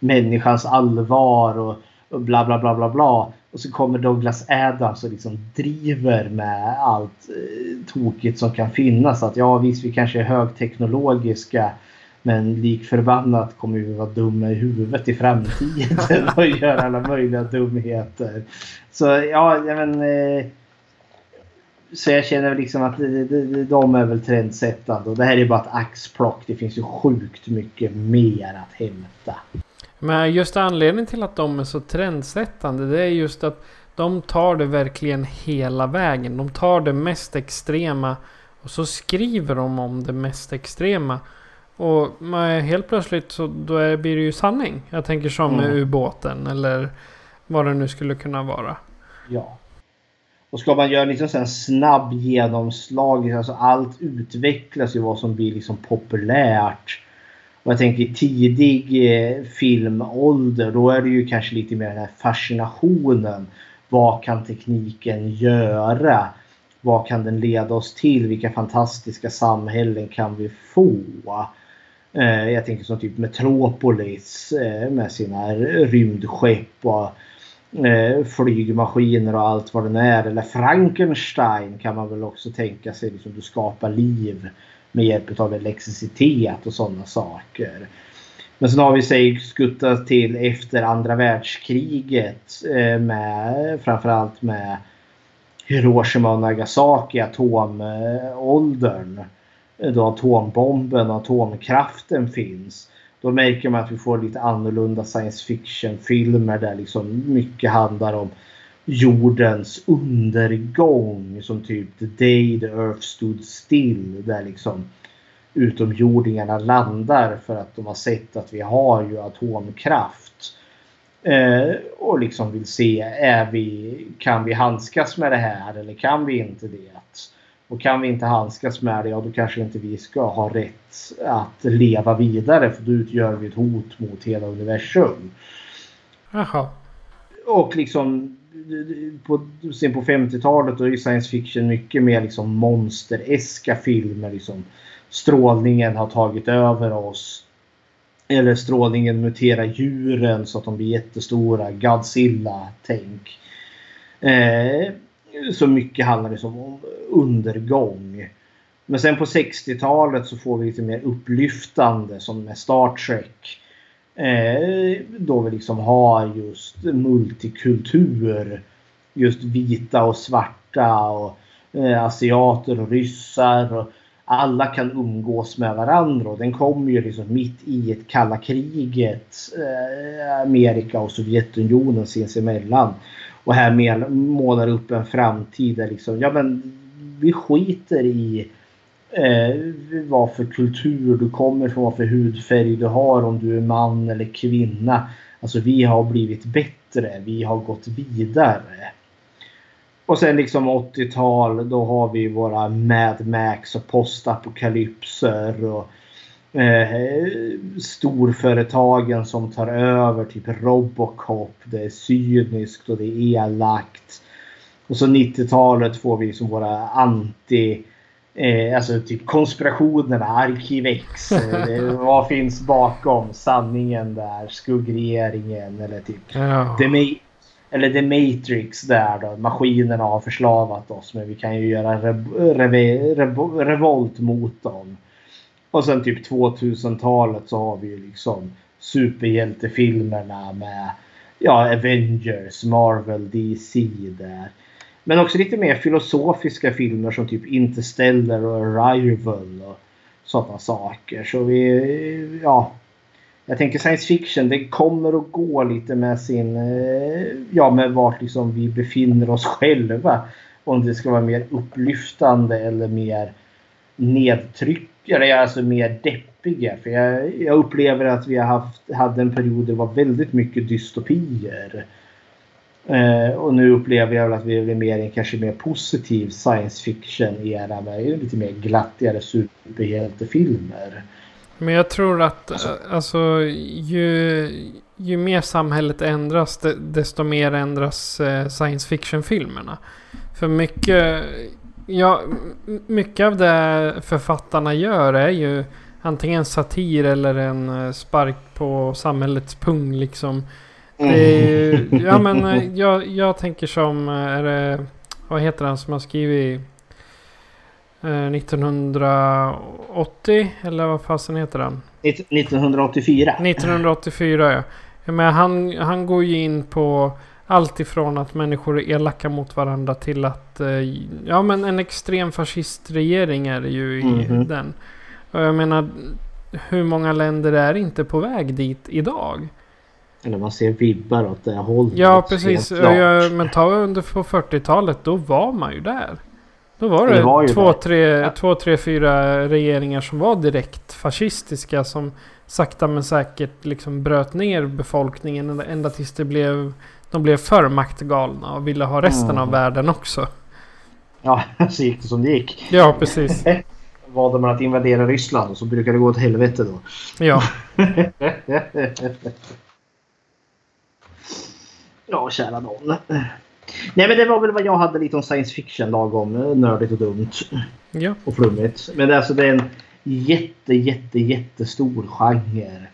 människans allvar. och bla bla bla bla bla. Och så kommer Douglas Adams och liksom driver med allt eh, tokigt som kan finnas. Att ja visst vi kanske är högteknologiska men lik förbannat kommer vi vara dumma i huvudet i framtiden och göra alla möjliga dumheter. Så ja, men, eh, så jag känner liksom att de är väl trendsättande och det här är bara ett axplock. Det finns ju sjukt mycket mer att hämta. Men just anledningen till att de är så trendsättande det är just att de tar det verkligen hela vägen. De tar det mest extrema och så skriver de om det mest extrema. Och helt plötsligt så då är, blir det ju sanning. Jag tänker som med mm. ubåten eller vad det nu skulle kunna vara. Ja. Och ska man göra liksom en snabb genomslag, alltså allt utvecklas ju vad som blir liksom populärt. Och jag tänker tidig eh, filmålder, då är det ju kanske lite mer den här fascinationen. Vad kan tekniken göra? Vad kan den leda oss till? Vilka fantastiska samhällen kan vi få? Eh, jag tänker som typ Metropolis eh, med sina rymdskepp och eh, flygmaskiner och allt vad det är. Eller Frankenstein kan man väl också tänka sig. Liksom du skapar liv med hjälp av elektricitet och sådana saker. Men sen har vi sig skuttat till efter andra världskriget eh, med framförallt med Hiroshima och Nagasaki, atomåldern. Då atombomben och atomkraften finns. Då märker man att vi får lite annorlunda science fiction filmer där liksom mycket handlar om jordens undergång som typ The Day the Earth Stood Still. Där liksom utomjordingarna landar för att de har sett att vi har ju atomkraft. Eh, och liksom vill se, är vi, kan vi handskas med det här eller kan vi inte det? Och kan vi inte handskas med det, ja då kanske inte vi ska ha rätt att leva vidare för då utgör vi ett hot mot hela universum. Jaha. Och liksom på, sen på 50-talet då är science fiction mycket mer liksom monstereska filmer. Liksom. Strålningen har tagit över oss. Eller strålningen muterar djuren så att de blir jättestora. Godzilla-tänk. Eh, så mycket handlar det liksom om undergång. Men sen på 60-talet så får vi lite mer upplyftande som med Star Trek. Eh, då vi liksom har just multikultur. Just vita och svarta och eh, asiater och ryssar. Och alla kan umgås med varandra och den kommer ju liksom mitt i ett kalla kriget. Eh, Amerika och Sovjetunionen sinsemellan. Och här målar upp en framtid där liksom, ja men vi skiter i eh, vad för kultur du kommer från, vad för hudfärg du har, om du är man eller kvinna. Alltså vi har blivit bättre, vi har gått vidare. Och sen liksom 80-tal, då har vi våra Mad Max och postapokalypser och eh, storföretagen som tar över. Typ Robocop. Det är cyniskt och det är elakt. Och så 90-talet får vi som våra anti... Eh, alltså typ konspirationerna, Arkivex. Eh, vad finns bakom sanningen där? Skuggregeringen eller typ Ja. The, Ma- eller The Matrix där då. Maskinerna har förslavat oss men vi kan ju göra re- reve- revo- revolt mot dem. Och sen typ 2000-talet så har vi ju liksom superhjältefilmerna med ja, Avengers, Marvel, DC där. Men också lite mer filosofiska filmer som typ Interstellar och Arrival och sådana saker. Så vi, ja. Jag tänker science fiction, det kommer att gå lite med sin, eh, ja med vart liksom vi befinner oss själva. Om det ska vara mer upplyftande eller mer nedtryckare, alltså mer deppiga. För jag, jag upplever att vi har haft, hade en period där det var väldigt mycket dystopier. Eh, och nu upplever jag att vi är mer i en kanske mer positiv science fiction era med lite mer glattigare superhjältefilmer. Men jag tror att alltså, alltså ju, ju mer samhället ändras de- desto mer ändras eh, science fiction-filmerna. För mycket, ja, mycket av det författarna gör är ju antingen satir eller en eh, spark på samhällets pung liksom. Det är, ja men eh, jag, jag tänker som, eh, är det, vad heter han som har skrivit eh, 1980? Eller vad fasen heter han? 1984. 1984 ja. Menar, han, han går ju in på allt ifrån att människor är elaka mot varandra till att eh, ja men en extrem fascistregering är det ju i Mhm. den. Och jag menar hur många länder är inte på väg dit idag? Eller man ser vibbar åt det hållet. Ja precis. klart. Ja, men ta under på 40-talet då var man ju där. Då var det, Det var två, där. tre, Ja. två, tre, fyra regeringar som var direkt fascistiska. Som sakta men säkert liksom bröt ner befolkningen ända, tills det blev, de blev för maktgalna och ville ha resten av Mm. världen också. Ja, så gick det som det gick. Ja precis. Valde man att invadera Ryssland och så brukar det gå åt helvete då. Ja. ja, kära nån. Nej men det var väl vad jag hade lite om science fiction lagom eh, nördigt och dumt. Ja. Och flummigt. Men det är alltså det är en jätte jätte jättestor genre.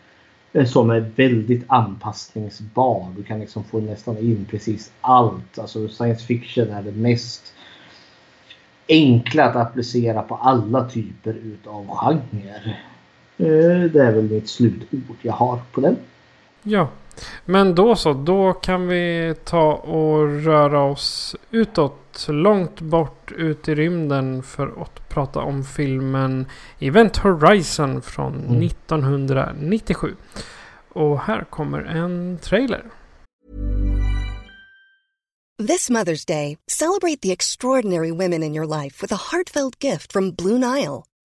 eh, Som är väldigt anpassningsbar. Du kan liksom få nästan in precis allt. Alltså science fiction är det mest enkla att applicera på alla typer utav genre. Eh, Det är väl mitt slutord jag har på den. Ja. Men då så, då kan vi ta och röra oss utåt. Långt bort ut i rymden för att prata om filmen Event Horizon från 1997. Och här kommer en trailer. This Mother's Day, celebrate the extraordinary women in your life with a heartfelt gift from Blue Nile.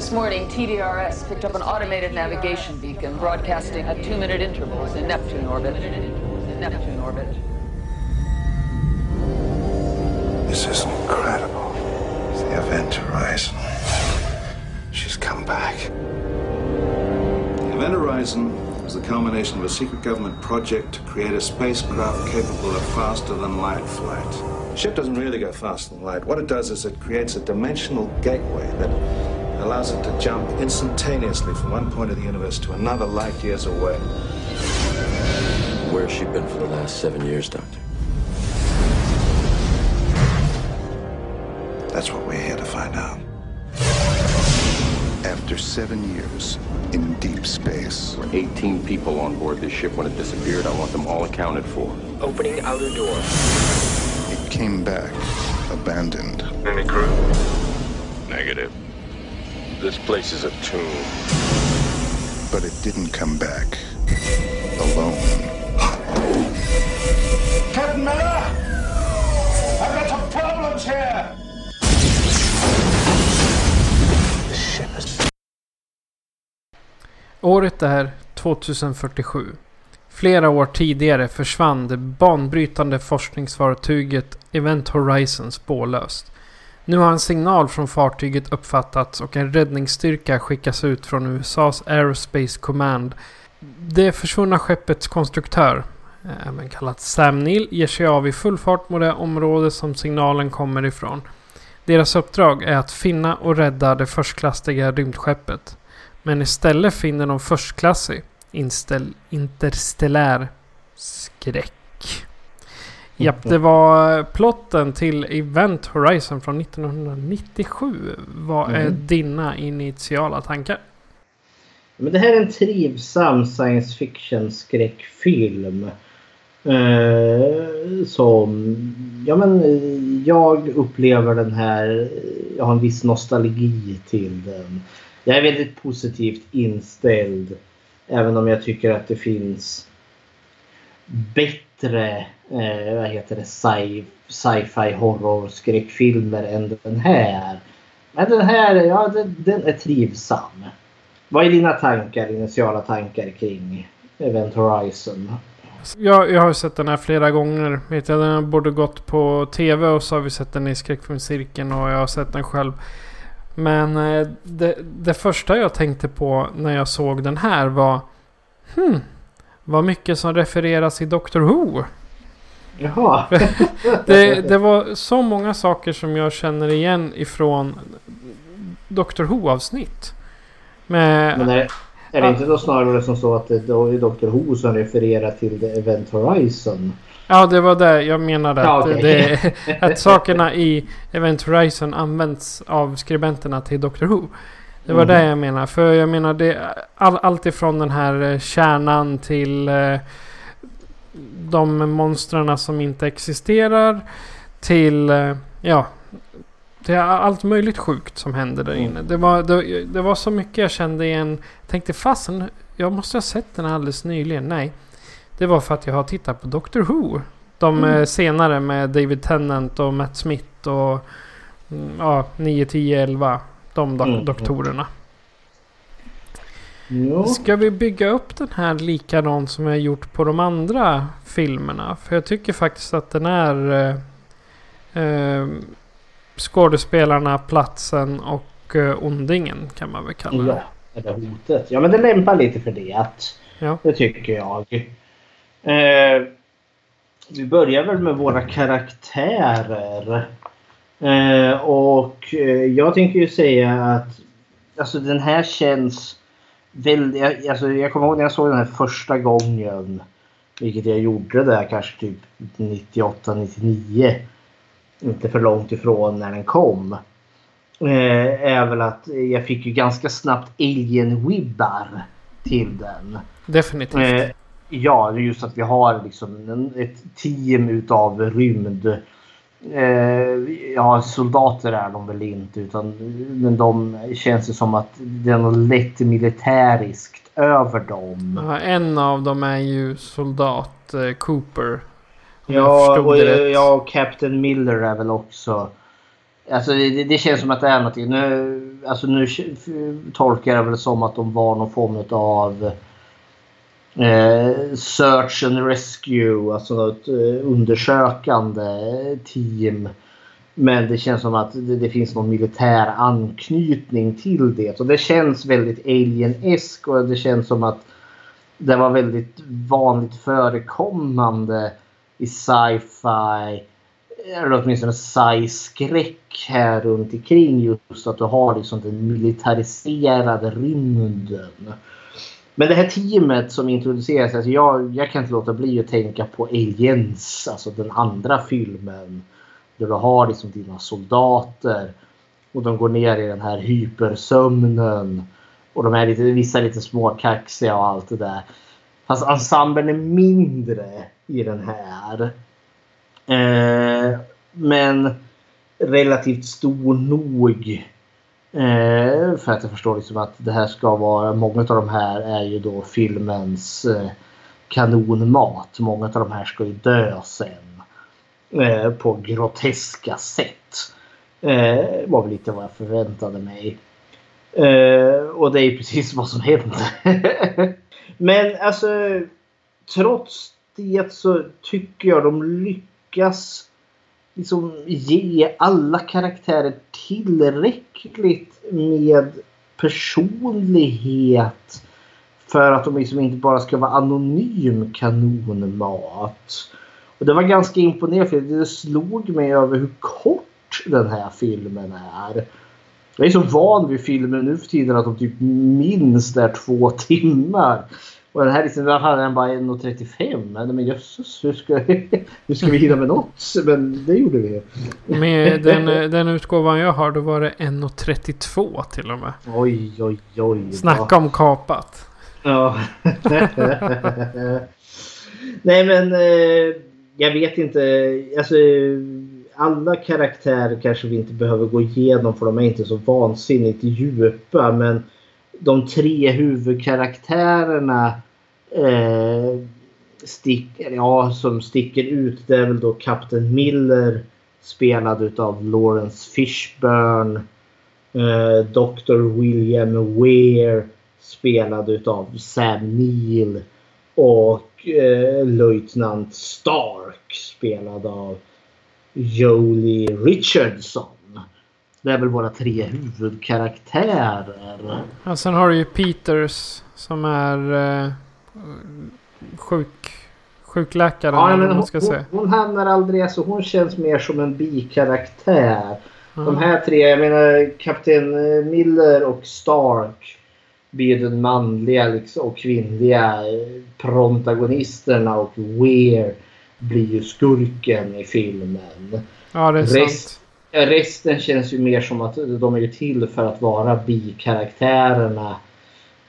This morning, TDRS picked up an automated navigation beacon broadcasting at two-minute intervals in Neptune orbit. In Neptune orbit. This is incredible. It's the event horizon. She's come back. The Event Horizon is the culmination of a secret government project to create a spacecraft capable of faster than light flight. The ship doesn't really go faster than light. What it does is it creates a dimensional gateway that allows it to jump instantaneously from one point of the universe to another light years away. Where's she been for the last seven years, Doctor? That's what we're here to find out. After seven years in deep space, There were 18 people on board this ship when it disappeared. I want them all accounted for. Opening outer door. it came back abandoned. Any crew? Negative. This place is a tomb. But it didn't come back alone. Captain Miller! I've got some problems here! Året är 2047. Flera år tidigare försvann det banbrytande forskningsfartyget Event Horizon spårlöst. Nu har en signal från fartyget uppfattats och en räddningsstyrka skickas ut från USAs Aerospace Command. Det försvunna skeppets konstruktör, eh, även kallat Sam Neill, ger sig av i full fart mot det område som signalen kommer ifrån. Deras uppdrag är att finna och rädda det förstklassiga rymdskeppet. Men istället finner de förstklassig interstellär skräck. Japp, det var plotten till Event Horizon från 1997. Vad är Mm. dina initiala tankar? Men det här är en trivsam science fiction skräckfilm. Eh, som, ja men jag upplever den här, jag har en viss nostalgi till den. Jag är väldigt positivt inställd. Även om jag tycker att det finns bättre eh, vad heter det, sci- sci-fi horror skräckfilmer än den här. Men den här, ja den, den är trivsam. Vad är dina tankar, initiala tankar kring Event Horizon? Jag, jag har sett den här flera gånger. Vet jag, den har både gått på tv och så har vi sett den i skräckfilmscirkeln och jag har sett den själv. Men eh, det, det första jag tänkte på när jag såg den här var Hmm, vad mycket som refereras i Doctor Who. Jaha. det, det var så många saker som jag känner igen ifrån Doctor Who-avsnitt. Men är, är det inte då snarare som så att det är Dr Who som refererar till The Event Horizon? Ja, det var det jag menade. Ja, Att, okej. det, att sakerna i Event Horizon används av skribenterna till Doctor Who. Det var Mhm. det jag menar. För jag menar det all, allt ifrån den här eh, kärnan till eh, de monstren som inte existerar. Till eh, ja, det är allt möjligt sjukt som händer där inne. Det var, det, det var så mycket jag kände igen. Tänkte fasen, jag måste ha sett den alldeles nyligen. Nej, det var för att jag har tittat på Doctor Who. De Mm. senare med David Tennant och Matt Smith och mm, ja, 9, 10, 11. De dok- Mm. doktorerna. Ja. Ska vi bygga upp den här likadant som jag gjort på de andra filmerna? För jag tycker faktiskt att den är eh, eh, skådespelarna, platsen och eh, ondingen kan man väl kalla det. Ja, eller hotet. Ja, men det lämpar lite för det. Ja. Det tycker jag. Eh, vi börjar väl med våra karaktärer. Eh, och eh, jag tänker ju säga att alltså den här känns väldigt... Alltså, jag kommer ihåg när jag såg den här första gången. Vilket jag gjorde där kanske typ 98, 99. Inte för långt ifrån när den kom. Eh, är väl att jag fick ju ganska snabbt alien-wibbar till den. Definitivt. Eh, ja, just att vi har liksom en, ett team utav rymd... Eh, ja, soldater är de väl inte utan men de känns det som att det är något lätt militäriskt över dem. Ja, en av dem är ju soldat eh, Cooper. Ja och, det rätt. ja, och Captain Miller är väl också... Alltså det, det känns som att det är någonting. Nu, alltså nu tolkar jag väl som att de var någon form av eh, Search and Rescue. Alltså ett eh, undersökande team. Men det känns som att det, det finns någon militär anknytning till det. Och det känns väldigt alien-esk och det känns som att det var väldigt vanligt förekommande i sci-fi eh, eller åtminstone sci-skräck här runt omkring just att du har liksom den militariserade rymden. Men det här teamet som introduceras, alltså jag, jag kan inte låta bli att tänka på Aliens, alltså den andra filmen. Där du har liksom dina soldater och de går ner i den här hypersömnen. Och de är lite, vissa är lite småkaxiga och allt det där. Fast ensemblen är mindre i den här. Eh, men relativt stor nog. Eh, för att jag förstår liksom att det här ska vara, många av de här är ju då filmens eh, kanonmat. Många av de här ska ju dö sen. Eh, på groteska sätt. Eh, var väl lite vad jag förväntade mig. Eh, och det är ju precis vad som hände. Men alltså trots det så tycker jag de lyckas liksom ge alla karaktärer tillräckligt med personlighet för att de liksom inte bara ska vara anonym kanonmat. Och det var ganska imponerande för det slog mig över hur kort den här filmen är. Jag är så van vid filmer nu för tiden att de typ minst är två timmar. Och den här liksom, där hade den bara 1.35. Men jösses, hur ska, hur ska vi hinna med något? Men det gjorde vi. Med den, den utgåvan jag har då var det 1.32 till och med. Oj, oj, oj. Snacka om kapat. Ja. Nej men eh, jag vet inte. Alltså, alla karaktärer kanske vi inte behöver gå igenom för de är inte så vansinnigt djupa. Men de tre huvudkaraktärerna eh, stick, ja, som sticker ut det är väl då Captain Miller spelad utav Lawrence Fishburne. Eh, Dr. William Weir spelad utav Sam Neill. Och eh, Löjtnant Stark spelad av Jolie Richardson. Det är väl våra tre huvudkaraktärer. Ja, sen har du ju Peters som är eh, sjuk, sjukläkare. Ja, men hon, ska säga. hon hamnar aldrig, alltså hon känns mer som en bikaraktär. Ja. De här tre, jag menar Kapten Miller och Stark blir den manliga liksom, och kvinnliga eh, protagonisterna och Weir blir ju skurken i filmen. Ja, det är sant. Resten känns ju mer som att de är ju till för att vara bikaraktärerna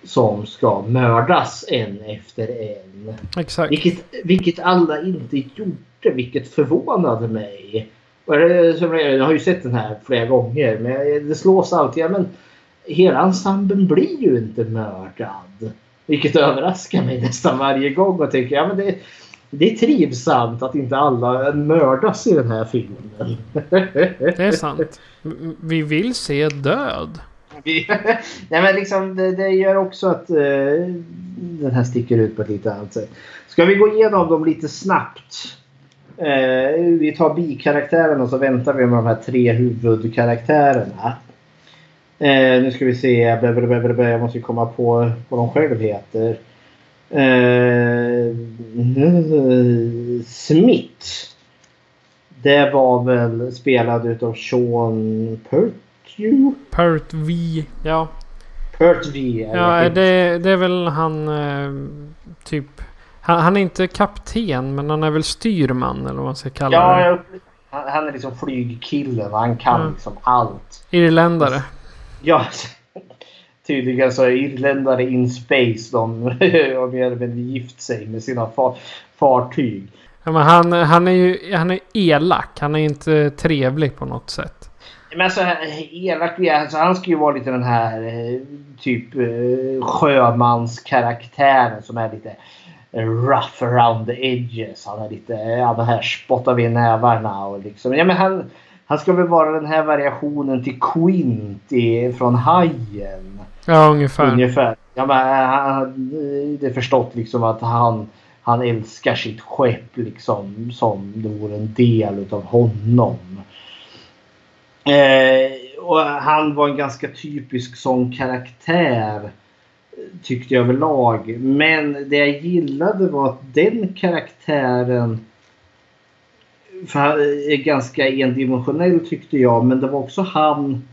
som ska mördas en efter en. Exakt. Vilket, vilket alla inte gjorde, vilket förvånade mig. Jag har ju sett den här flera gånger men det slås alltid. Ja, men hela ensemblen blir ju inte mördad. Vilket överraskar mig nästan varje gång och tänker ja, men det, det är trivsamt att inte alla mördas i den här filmen. Det är sant. Vi vill se död. Nej men liksom det, det gör också att eh, den här sticker ut på ett lite annat sätt. Ska vi gå igenom dem lite snabbt? Eh, vi tar bikaraktärerna och så väntar vi med de här tre huvudkaraktärerna. Eh, nu ska vi se. Jag måste komma på vad de själv heter. Eh, Smith. Det var väl spelad utav Sean Pertwee? Pert V. Ja. Pertwee. Ja, det. det, är väl han eh, typ. Han, han är inte kapten men han är väl styrman eller vad man ska kalla Ja, det. jag, han, han är liksom flygkillen han kan Mm. liksom allt. Irländare. Ja, tydligen så är irländare in space. De har mer eller mindre gift sig med sina fa- fartyg. Ja, men han, han är ju han är elak. Han är inte trevlig på något sätt. Men alltså elak, alltså, han ska ju vara lite den här eh, typ eh, sjömanskaraktären som är lite rough around the edges. Han är lite, ja det här spottar vi i nävarna och liksom. Ja men han, han ska väl vara den här variationen till Quint i, från Hajen. Ja, ungefär. Ungefär. Ja, men äh, han, det är förstått liksom att han, han älskar sitt skepp liksom som det vore en del utav honom. Eh, och han var en ganska typisk sån karaktär. Tyckte jag överlag. Men det jag gillade var att den karaktären för han är ganska endimensionell tyckte jag. Men det var också han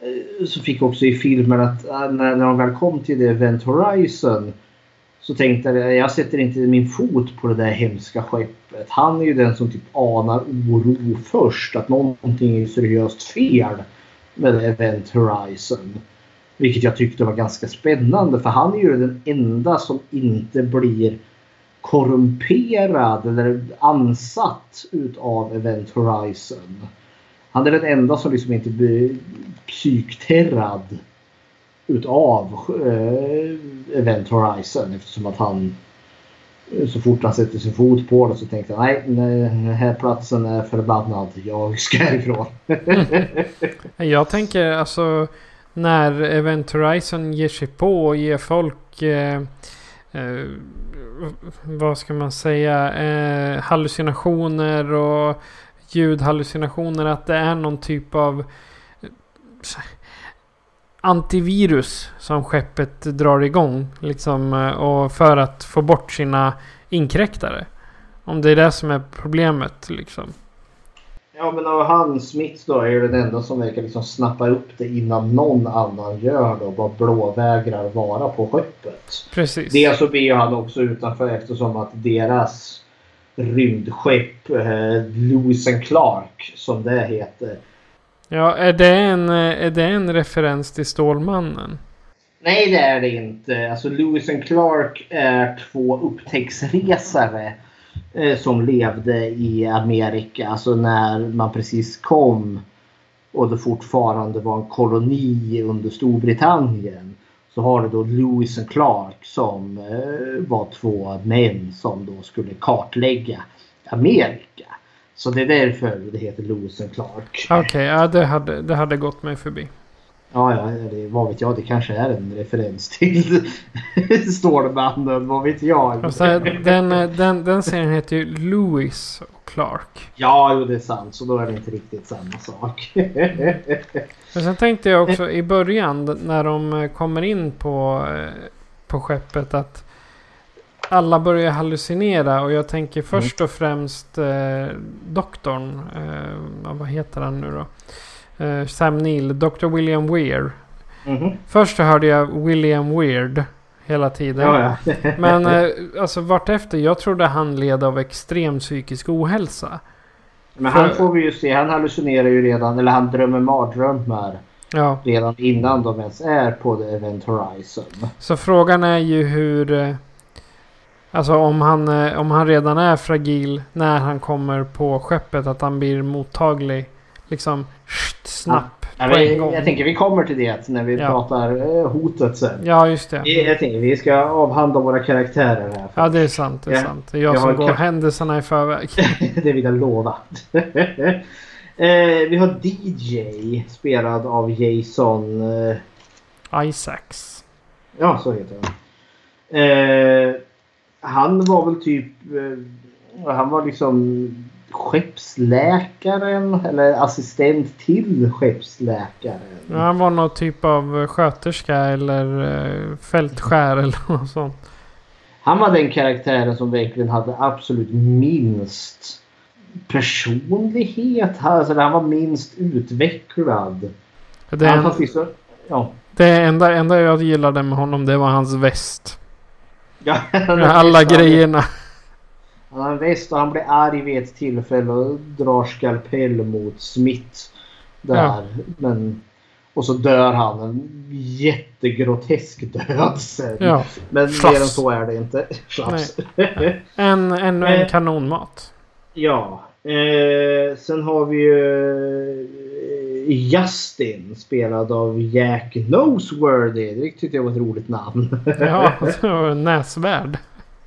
Eh, så fick också i filmen att ah, när, när de väl kom till det Event Horizon så tänkte jag jag sätter inte min fot på det där hemska skeppet. Han är ju den som typ anar oro först. Att någonting är seriöst fel med Event Horizon. Vilket jag tyckte var ganska spännande för han är ju den enda som inte blir korrumperad eller ansatt utav Event Horizon. Han är den enda som liksom inte blir psykterrad utav eh, Event Horizon eftersom att han eh, så fort han sätter sin fot på det så tänkte han nej, den här platsen är förbannad. Jag ska härifrån. jag tänker alltså när Event Horizon ger sig på och ger folk eh, eh, vad ska man säga eh, hallucinationer och ljudhallucinationer. Att det är någon typ av antivirus som skeppet drar igång. Liksom, och för att få bort sina inkräktare. Om det är det som är problemet liksom. Ja men och han Smith då är ju den enda som verkar liksom snappa upp det innan någon annan gör det och bara blåvägrar vara på skeppet. Precis. Det så blir han också utanför eftersom att deras rymdskepp eh, Lewis and Clark som det heter Ja, är det en, är det en referens till Stålmannen? Nej, det är det inte. Alltså Lewis and Clark är två upptäcktsresare eh, som levde i Amerika. Alltså när man precis kom och det fortfarande var en koloni under Storbritannien. Så har du då Lewis och Clark som eh, var två män som då skulle kartlägga Amerika. Så det är därför det heter Lewis and Clark. Okej, okay, ja det hade, det hade gått mig förbi. Ja, ja, det, vad vet jag. Det kanske är en referens till Stålmannen. Vad vet jag. Alltså, den, den, den serien heter ju Lewis och Clark. Ja, jo, det är sant. Så då är det inte riktigt samma sak. Men sen tänkte jag också i början när de kommer in på, eh, på skeppet att alla börjar hallucinera och jag tänker mm. först och främst eh, doktorn. Eh, vad heter han nu då? Eh, Sam Neill, Dr. William Weir. Mm. Först hörde jag William Weird hela tiden. Ja, ja. Men eh, alltså vartefter, jag trodde han led av extrem psykisk ohälsa. Men han får vi ju se, han hallucinerar ju redan, eller han drömmer mardrömmar. Ja. Redan innan de ens är på The Event Horizon. Så frågan är ju hur eh, Alltså om han, eh, om han redan är fragil när han kommer på skeppet. Att han blir mottaglig. Liksom snabbt. Ja. på en gång. Jag tänker vi kommer till det när vi ja. pratar eh, hotet sen. Ja just det. Jag tänker vi ska avhandla våra karaktärer här. Ja det är sant. Det är ja. sant. Det är jag, jag som går händelserna i förväg. det vill jag lova. eh, vi har DJ spelad av Jason... Eh... Isaacs. Ja så heter han. Eh, han var väl typ... Eh, han var liksom skeppsläkaren eller assistent till skeppsläkaren. Ja, han var någon typ av sköterska eller eh, fältskär eller något sånt. Han var den karaktären som verkligen hade absolut minst personlighet. Alltså, han var minst utvecklad. Det, en, ja. det enda, enda jag gillade med honom det var hans väst. Ja, alla grejerna. Han en och han blir arg vid ett tillfälle och drar skalpell mot Smith. Där. Ja. Men, och så dör han en jättegrotesk död sen. Ja. Men Slaps. mer än så är det inte. en, ännu en eh, kanonmat. Ja. Eh, sen har vi ju Justin spelad av Jack Noseworthy. Det tyckte jag var ett roligt namn. ja, näsvärd.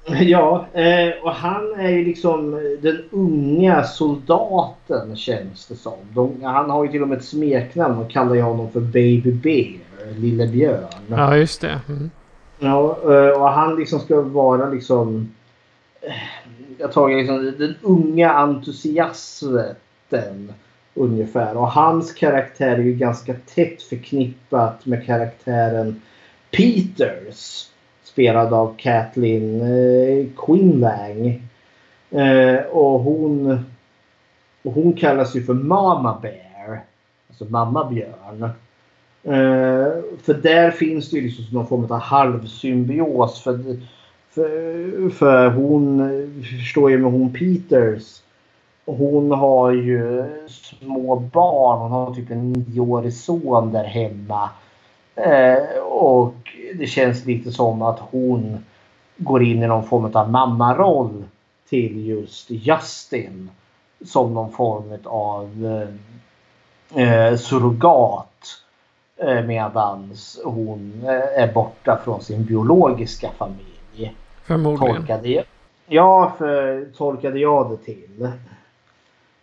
Ja, eh, och han är ju liksom den unga soldaten känns det som. De, han har ju till och med ett smeknamn och kallar ju honom för Baby Bear, Lille Björn. Ja, just det. Mm. Ja, eh, och han liksom ska vara liksom... Eh, jag tar liksom den unga entusiasten Ungefär. Och hans karaktär är ju ganska tätt förknippat med karaktären Peters. Spelad av Kathleen eh, Quinlang. Eh, och hon, och hon kallas ju för Mama Bear. Alltså mamma björn. Eh, för där finns det ju liksom någon form av halvsymbios. För, för, för hon eh, förstår ju med hon Peters. Hon har ju små barn. Hon har typ en nioårig son där hemma. Eh, och det känns lite som att hon går in i någon form av mammaroll till just Justin. Som någon form av eh, surrogat. Eh, medans hon eh, är borta från sin biologiska familj. Förmodligen. Tolkade jag, ja, för, tolkade jag det till.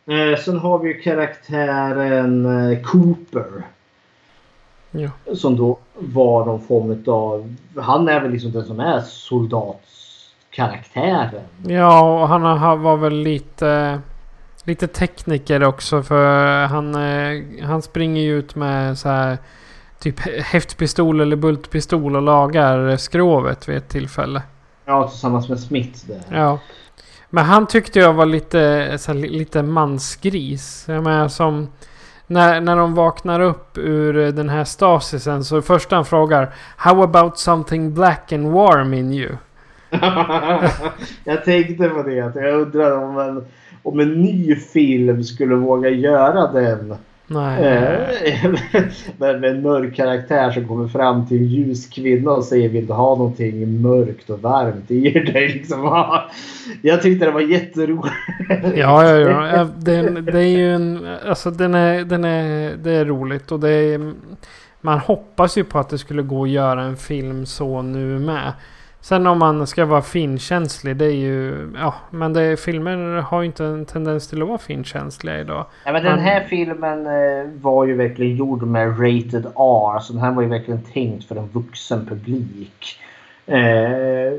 Eh, sen har vi karaktären eh, Cooper. Ja. Som då var någon form av... Han är väl liksom den som är soldatskaraktären. Ja, och han var väl lite... Lite tekniker också för han, eh, han springer ju ut med så här typ häftpistol eller bultpistol och lagar skrovet vid ett tillfälle. Ja, tillsammans med Smith där. Ja. Men han tyckte jag var lite, så här, li- lite mansgris. Jag menar som... När, när de vaknar upp ur eh, den här stasisen så första han frågar How about something black and warm in you? jag tänkte på det. Att jag undrar om en, om en ny film skulle våga göra den. Nej. Eh, med, med en mörk karaktär som kommer fram till en ljus kvinna och säger vill du ha någonting mörkt och varmt i dig? Liksom. Jag tyckte det var jätteroligt. Ja, ja, ja. den, det är ju en... Alltså den är, den är... Det är roligt och det är... Man hoppas ju på att det skulle gå att göra en film så nu med. Sen om man ska vara finkänslig, det är ju... Ja, men det, filmer har ju inte en tendens till att vara finkänsliga idag. Ja, men den här filmen eh, var ju verkligen gjord med rated R. Så den här var ju verkligen tänkt för en vuxen publik. Eh,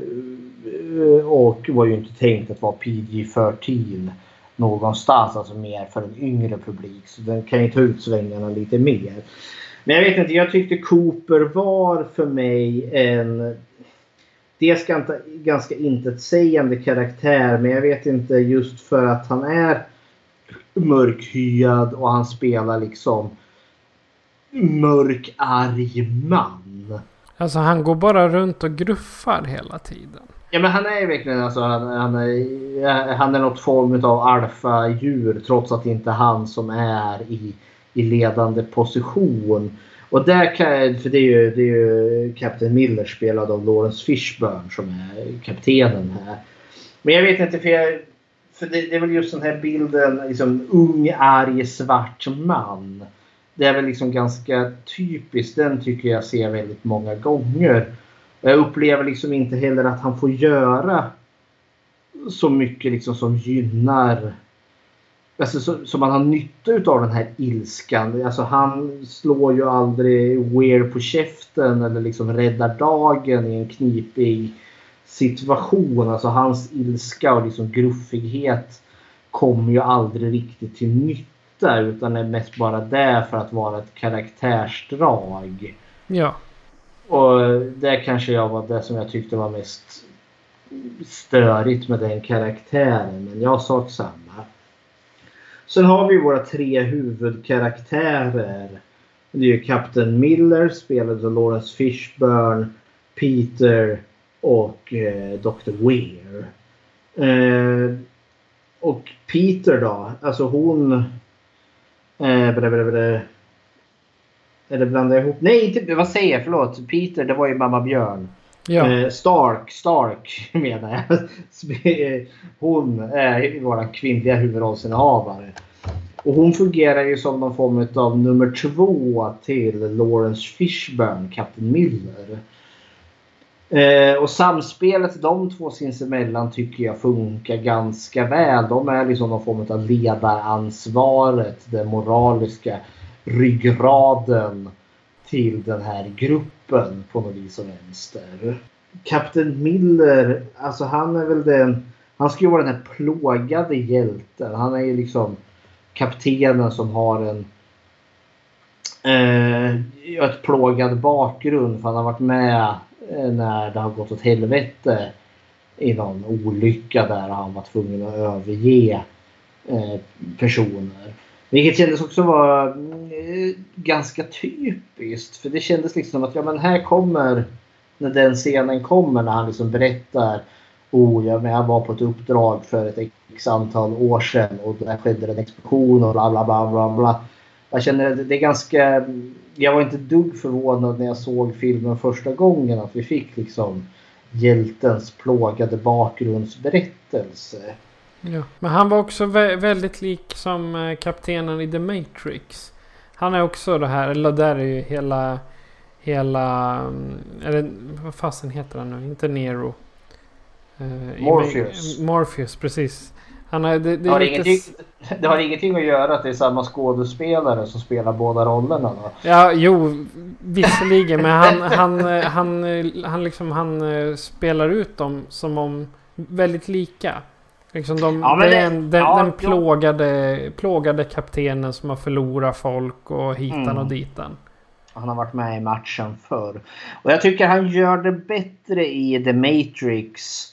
och var ju inte tänkt att vara PG-13 någonstans. Alltså mer för en yngre publik. Så den kan ju ta ut svängarna lite mer. Men jag vet inte, jag tyckte Cooper var för mig en dels ganska, ganska intetsägande karaktär men jag vet inte just för att han är mörkhyad och han spelar liksom mörk arg man. Alltså han går bara runt och gruffar hela tiden. Ja men han är ju verkligen alltså han, han, är, han är något form av alfadjur trots att det inte är han som är i, i ledande position. Och där kan för det är ju, det är ju Captain Miller spelad av Lawrence Fishburne som är kaptenen här. Men jag vet inte för jag, för det, det är väl just den här bilden liksom ung arg svart man. Det är väl liksom ganska typiskt. Den tycker jag ser väldigt många gånger. Jag upplever liksom inte heller att han får göra så mycket liksom som gynnar Alltså så, så man har nytta utav den här ilskan. Alltså han slår ju aldrig Weir på käften eller liksom räddar dagen i en knipig situation. Alltså hans ilska och liksom gruffighet kommer ju aldrig riktigt till nytta utan är mest bara där för att vara ett karaktärsdrag. Ja. Och det kanske jag var det som jag tyckte var mest störigt med den karaktären. Men jag sak samma. Sen har vi våra tre huvudkaraktärer. Det är ju Captain Miller spelad av Lawrence Fishburne, Peter och eh, Dr. Weir. Eh, och Peter då, alltså hon... Eh, bra, bra, bra. Eller blandar jag ihop? Nej, inte, vad säger jag? Förlåt. Peter, det var ju mamma Björn. Ja. Eh, Stark, Stark menar jag. Hon är vår kvinnliga huvudrollsinnehavare. Och hon fungerar ju som någon form av nummer två till Lawrence Fishburne, Captain Miller. Eh, och samspelet de två sinsemellan tycker jag funkar ganska väl. De är liksom någon form av ledaransvaret, den moraliska ryggraden till den här gruppen på något vis och vänster. Kapten Miller, alltså han är väl den... Han ska ju vara den här plågade hjälten. Han är ju liksom kaptenen som har en eh, ett plågad bakgrund för han har varit med eh, när det har gått åt helvete i någon olycka där han var tvungen att överge eh, personer. Vilket kändes också vara eh, ganska typiskt. För det kändes liksom som att ja, men här kommer när den scenen kommer när han liksom berättar Oh, jag, jag var på ett uppdrag för ett x antal år sedan och där skedde en explosion och bla bla bla bla bla. Jag känner att det är ganska... Jag var inte dugg förvånad när jag såg filmen första gången att vi fick liksom hjältens plågade bakgrundsberättelse. Ja. Men han var också vä väldigt lik som eh, kaptenen i The Matrix. Han är också det här, eller där är ju hela... Hela... mm, Eller vad fasen heter han nu? Inte Nero. I Morpheus. Morpheus, precis. Han är, det, det är har, lite... ingenting, det har ingenting att göra att det är samma skådespelare som spelar båda rollerna då? Ja, jo, visserligen. men han, han, eh, han, han, liksom, han spelar ut dem som om väldigt lika. Liksom de, Ja, det är det- en, den, ja, den ja. plågade, plågade kaptenen som har förlorat folk och hitan Mm. och ditan. Han har varit med i matchen förr. Och jag tycker han gör det bättre i The Matrix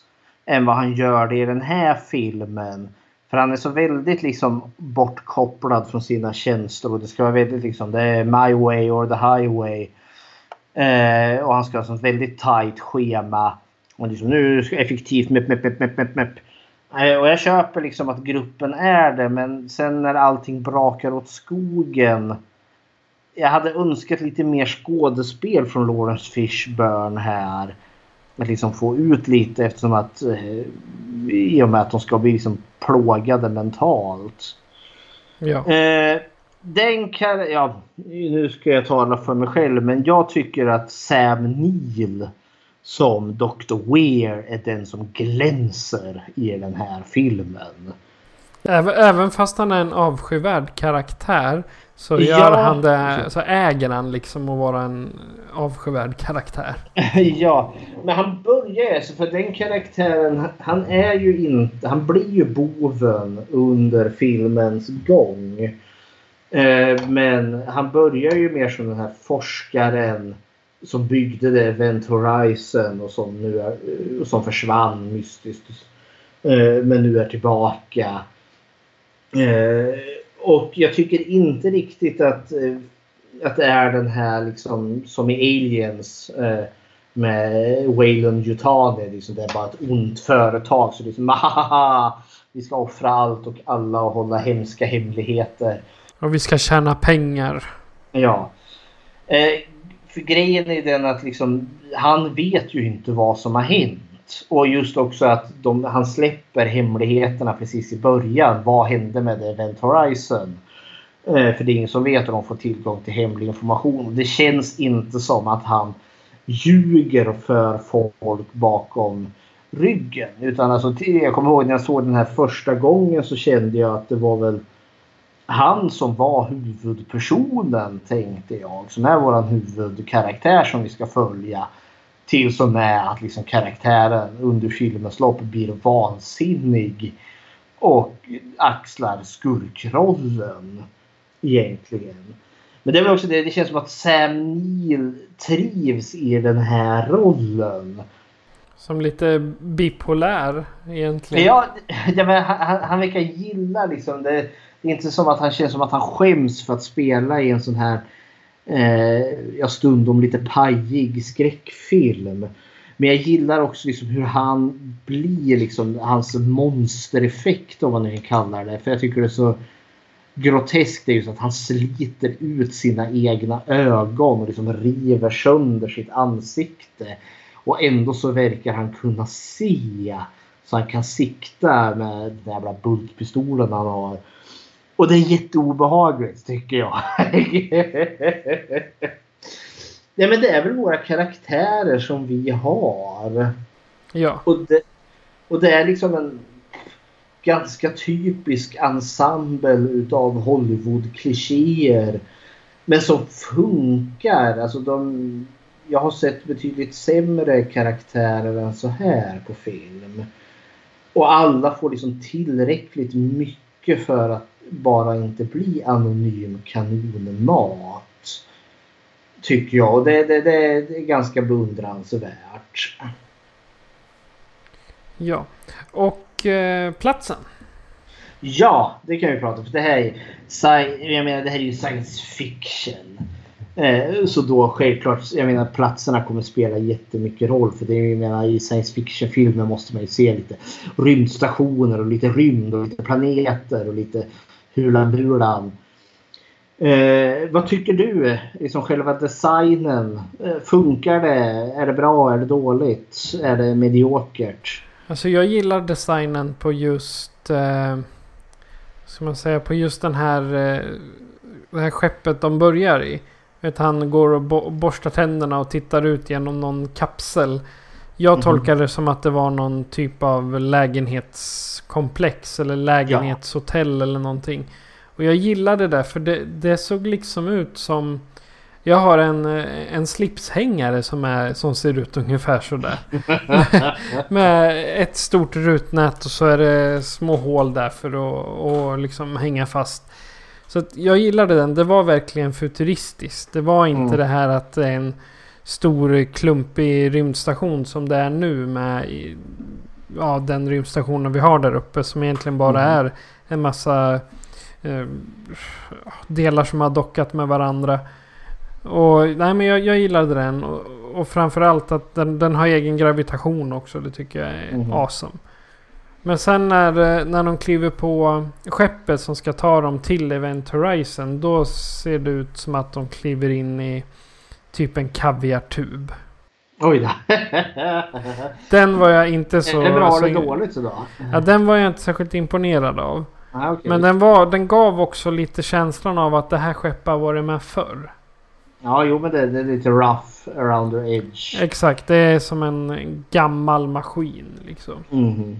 än vad han gör det i den här filmen. För han är så väldigt liksom bortkopplad från sina känslor. Och det ska vara väldigt liksom, det är my way or the highway. Eh, och han ska ha ett väldigt tight schema. Och liksom, nu ska jag effektivt mepp, mepp, mepp, mepp, mepp, och jag köper liksom att gruppen är det. Men sen när allting brakar åt skogen jag hade önskat lite mer skådespel från Lawrence Fishburne här. Att liksom få ut lite eftersom att eh, i och med att de ska bli liksom plågade mentalt. Ja. Eh, den kan, ja, nu ska jag tala för mig själv men jag tycker att Sam Neill som Dr. Weir är den som glänser i den här filmen. Även, även fast han är en avskyvärd karaktär så Ja. gör han det, så äger han liksom att vara en avskyvärd karaktär. ja, men han börjar alltså för den karaktären, han är ju inte, han blir ju boven under filmens gång. Eh, men han börjar ju mer som den här forskaren som byggde det Event Horizon och som nu är, eh, som försvann mystiskt. Eh, men nu är tillbaka. Eh, och jag tycker inte riktigt att, att det är den här liksom som i Aliens med Wayland Yutani. Liksom det är bara ett ont företag. Så liksom, "Mahaha, vi ska offra allt och alla och hålla hemska hemligheter. Och vi ska tjäna pengar. Ja. För grejen är den att liksom, han vet ju inte vad som har hänt. Och just också att de, han släpper hemligheterna precis i början. Vad hände med Event Horizon? Eh, för det är ingen som vet och de får tillgång till hemlig information. Det känns inte som att han ljuger för folk bakom ryggen. Utan alltså, jag kommer ihåg när jag såg den här första gången så kände jag att det var väl han som var huvudpersonen tänkte jag. Som är våran huvudkaraktär som vi ska följa. Tills och med att liksom karaktären under filmens lopp blir vansinnig. Och axlar skurkrollen. Egentligen. Men det är väl också det, det känns som att Sam Neill trivs i den här rollen. Som lite bipolär egentligen. Ja, ja men han, han, han verkar gilla liksom det. Det är inte som att han känns som att han skäms för att spela i en sån här eh, ja, stundom lite pajig skräckfilm. Men jag gillar också liksom hur han blir, liksom, hans monstereffekt om man nu kan kalla det. För jag tycker det är så groteskt är just att han sliter ut sina egna ögon och liksom river sönder sitt ansikte. Och ändå så verkar han kunna se. Så han kan sikta med den jävla bultpistolen han har. Och det är jätteobehagligt tycker jag. Nej men det är väl våra karaktärer som vi har. Ja. Och det, och det är liksom en ganska typisk ensemble utav Hollywood-klichéer. Men som funkar. Alltså de, jag har sett betydligt sämre karaktärer än så här på film. Och alla får liksom tillräckligt mycket för att bara inte bli anonym kanonmat. Tycker jag. Och det, det, det är ganska beundransvärt. Ja. Och eh, platsen? Ja, det kan vi prata om. För det här är, jag menar, det här är ju science fiction. Eh, så då självklart, jag menar platserna kommer spela jättemycket roll. För det är, jag menar, i science fiction-filmer måste man ju se lite rymdstationer och lite rymd och lite planeter och lite hulan bulan. Eh, vad tycker du? Liksom själva designen. Eh, funkar det? Är det bra? Är det dåligt? Är det mediokert? Alltså jag gillar designen på just... Eh, ska man säga? På just den här... Eh, det här skeppet de börjar i. Vet, han går och bo borstar tänderna och tittar ut genom någon kapsel. Jag mm -hmm. tolkar det som att det var någon typ av lägenhetskomplex eller lägenhetshotell ja. eller någonting. Och jag gillade det för det, det såg liksom ut som... Jag har en, en slipshängare som, är, som ser ut ungefär sådär. med ett stort rutnät och så är det små hål där för att och liksom hänga fast. Så jag gillade den. Det var verkligen futuristiskt. Det var inte mm. det här att det är en stor klumpig rymdstation som det är nu med ja, den rymdstationen vi har där uppe som egentligen bara mm. är en massa eh, delar som har dockat med varandra. Och nej men jag, jag gillade den. Och, och framförallt att den, den har egen gravitation också. Det tycker jag är mm. awesome. Men sen när, när de kliver på skeppet som ska ta dem till Event Horizon. Då ser det ut som att de kliver in i typ en kaviartub. Oj då. den var jag inte så... Är det bra eller dåligt då? Ja, den var jag inte särskilt imponerad av. Ah, okay. Men den, var, den gav också lite känslan av att det här skeppet har varit med förr. Ja, jo men det, det, är lite rough around the edge. Exakt, det är som en gammal maskin liksom. Mm.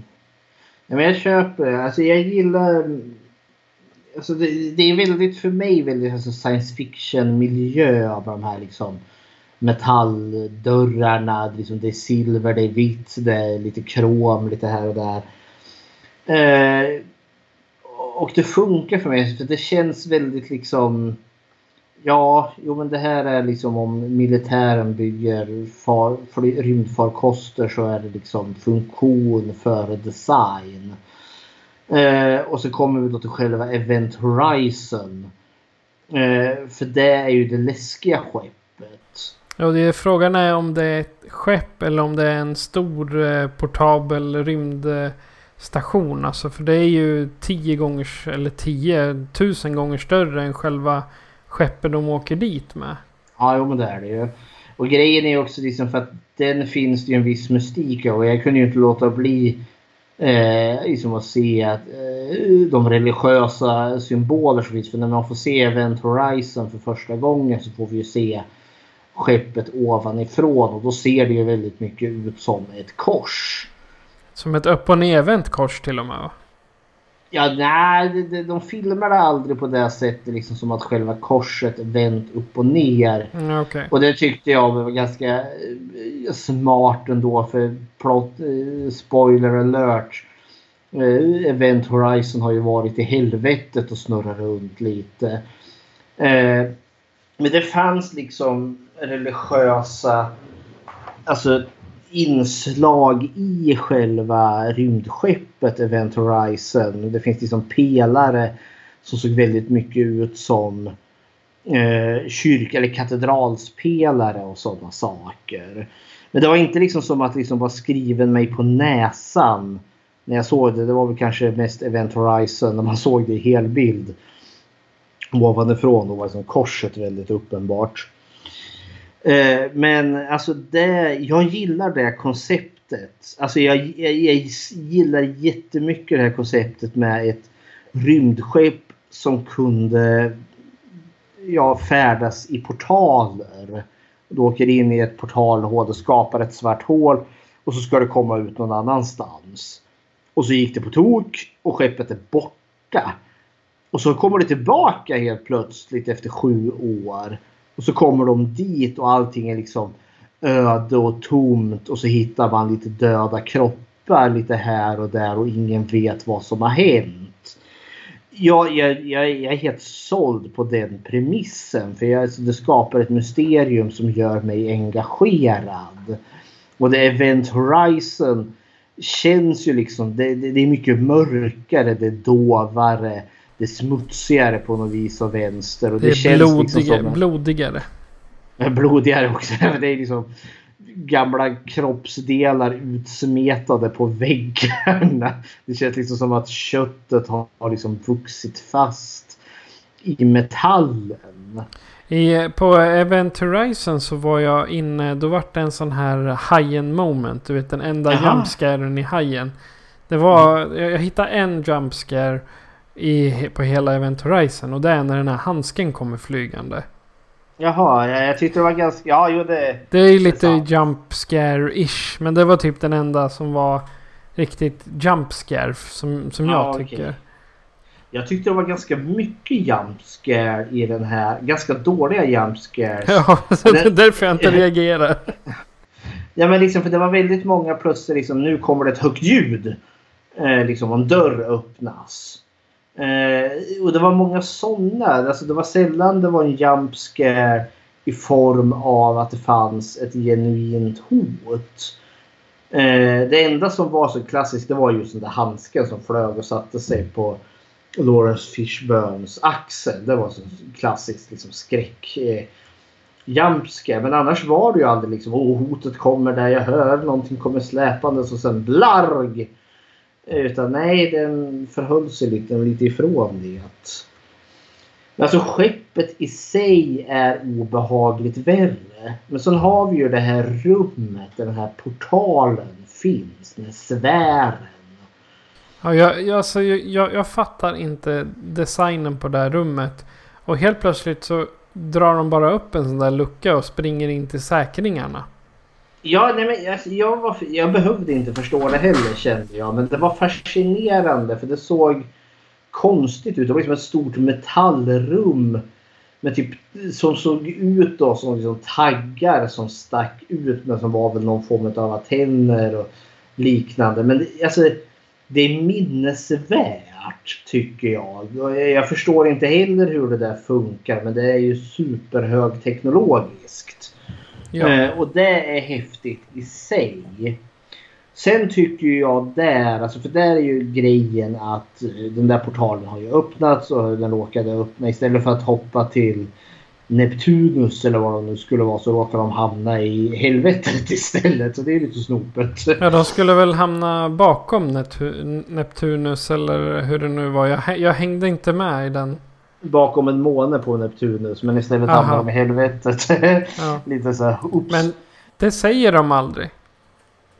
Ja, men jag köper Alltså jag gillar... Alltså det, det är väldigt för mig väldigt alltså science fiction miljö av de här liksom metalldörrarna. Liksom det är silver, det är vitt, det är lite krom lite här och där. Eh, och det funkar för mig för det känns väldigt liksom Ja, jo men det här är liksom om militären bygger far, rymdfarkoster så är det liksom funktion före design. Eh, och så kommer vi då till själva Event Horizon. Eh, för det är ju det läskiga skeppet. Ja, det är, frågan är om det är ett skepp eller om det är en stor eh, portabel rymdstation. Alltså för det är ju tio gånger eller tio tusen gånger större än själva skeppet de åker dit med. Ja, jo, men det är det ju. Och grejen är också liksom för att den finns det ju en viss mystik. Och jag kunde ju inte låta bli eh, liksom att se att, eh, de religiösa symboler som finns. För när man får se Event Horizon för första gången så får vi ju se skeppet ovanifrån och då ser det ju väldigt mycket ut som ett kors. Som ett upp och nervänt kors till och med? Ja, nej, de, de, de filmar aldrig på det sättet liksom som att själva korset vänt upp och ner. Mm, okay. Och det tyckte jag var ganska eh, smart ändå för plot, eh, spoiler alert. Eh, Event Horizon har ju varit i helvetet och snurrat runt lite. Men det fanns liksom religiösa alltså inslag i själva rymdskeppet Event Horizon. Det finns liksom pelare som såg väldigt mycket ut som eh, kyrk eller katedralspelare och sådana saker. Men det var inte liksom som att liksom bara skriven mig på näsan när jag såg det. Det var väl kanske mest Event Horizon när man såg det i helbild. Ovanifrån då var liksom korset väldigt uppenbart. Eh, men alltså det, jag gillar det konceptet. Alltså jag, jag, jag gillar jättemycket det här konceptet med ett rymdskepp som kunde ja, färdas i portaler. Du åker in i ett portalhål och skapar ett svart hål och så ska det komma ut någon annanstans. Och så gick det på tok och skeppet är borta. Och så kommer det tillbaka helt plötsligt efter sju år. Och så kommer de dit och allting är liksom öde och tomt och så hittar man lite döda kroppar lite här och där och ingen vet vad som har hänt. Jag, jag, jag, jag är helt såld på den premissen. För jag, alltså, det skapar ett mysterium som gör mig engagerad. Och det Event Horizon känns ju liksom... Det, det, det är mycket mörkare, det är dovare. Det är smutsigare på något vis och vänster. Och det, det känns blodigare. liksom som en, blodigare. Blodigare också. Det är liksom gamla kroppsdelar utsmetade på väggarna. Det känns liksom som att köttet har, har liksom vuxit fast i metallen. I, på Event Horizon så var jag inne, då var det en sån här hajen moment. Du vet den enda jumpscaren i hajen. Det var, jag, jag hittade en jumpscare i, på hela Event Horizon och det är när den här handsken kommer flygande. Jaha, jag, jag tyckte det var ganska... Ja, jo det... Det är lite jump scare-ish. Men det var typ den enda som var riktigt jump scare som, som jag Ja, tycker. Jag tyckte det var ganska mycket jump scare i den här. Ganska dåliga jump scares. Ja, så det är därför jag inte reagerar. Ja men liksom för det var väldigt många plötsligt liksom nu kommer det ett högt ljud. Eh, liksom om en dörr öppnas. Eh, och det var många sådana. Alltså det var sällan det var en jump scare i form av att det fanns ett genuint hot. Eh, det enda som var så klassiskt det var just den där handsken som flög och satte sig på Lawrence Fishburns axel. Det var så klassiskt liksom skräck. Eh, jumpscare. Men annars var det ju aldrig liksom åh hotet kommer där jag hör någonting kommer släpandes och sen blarg. Utan nej den förhöll sig lite, lite ifrån det. Att... Men Alltså skeppet i sig är obehagligt värre. Men sen har vi ju det här rummet där den här portalen finns. Den här sfären. Ja, jag, jag, alltså, jag, jag fattar inte designen på det här rummet. Och helt plötsligt så drar de bara upp en sån där lucka och springer in till säkringarna. Ja, nej, men jag, jag, var, jag behövde inte förstå det heller kände jag. Men det var fascinerande för det såg konstigt ut. Det var liksom ett stort metallrum. Med typ, som såg ut då som liksom taggar som stack ut men som var väl någon form av antenner och liknande. Men det, alltså, det är minnesvärt tycker jag. Jag förstår inte heller hur det där funkar men det är ju superhögteknologiskt. Ja. Eh, och det är häftigt i sig. Sen tycker jag där, alltså för där är ju grejen att eh, den där portalen har ju öppnats och den råkade öppna istället för att hoppa till Neptunus eller vad de nu skulle vara så råkar de hamna i helvetet istället. Så det är lite snopet. Ja, de skulle väl hamna bakom Neptu- Neptunus eller hur det nu var. Jag, jag hängde inte med i den. Bakom en måne på Neptunus men istället Aha. hamnar de i helvetet. Ja. lite så här, oops. Men det säger de aldrig.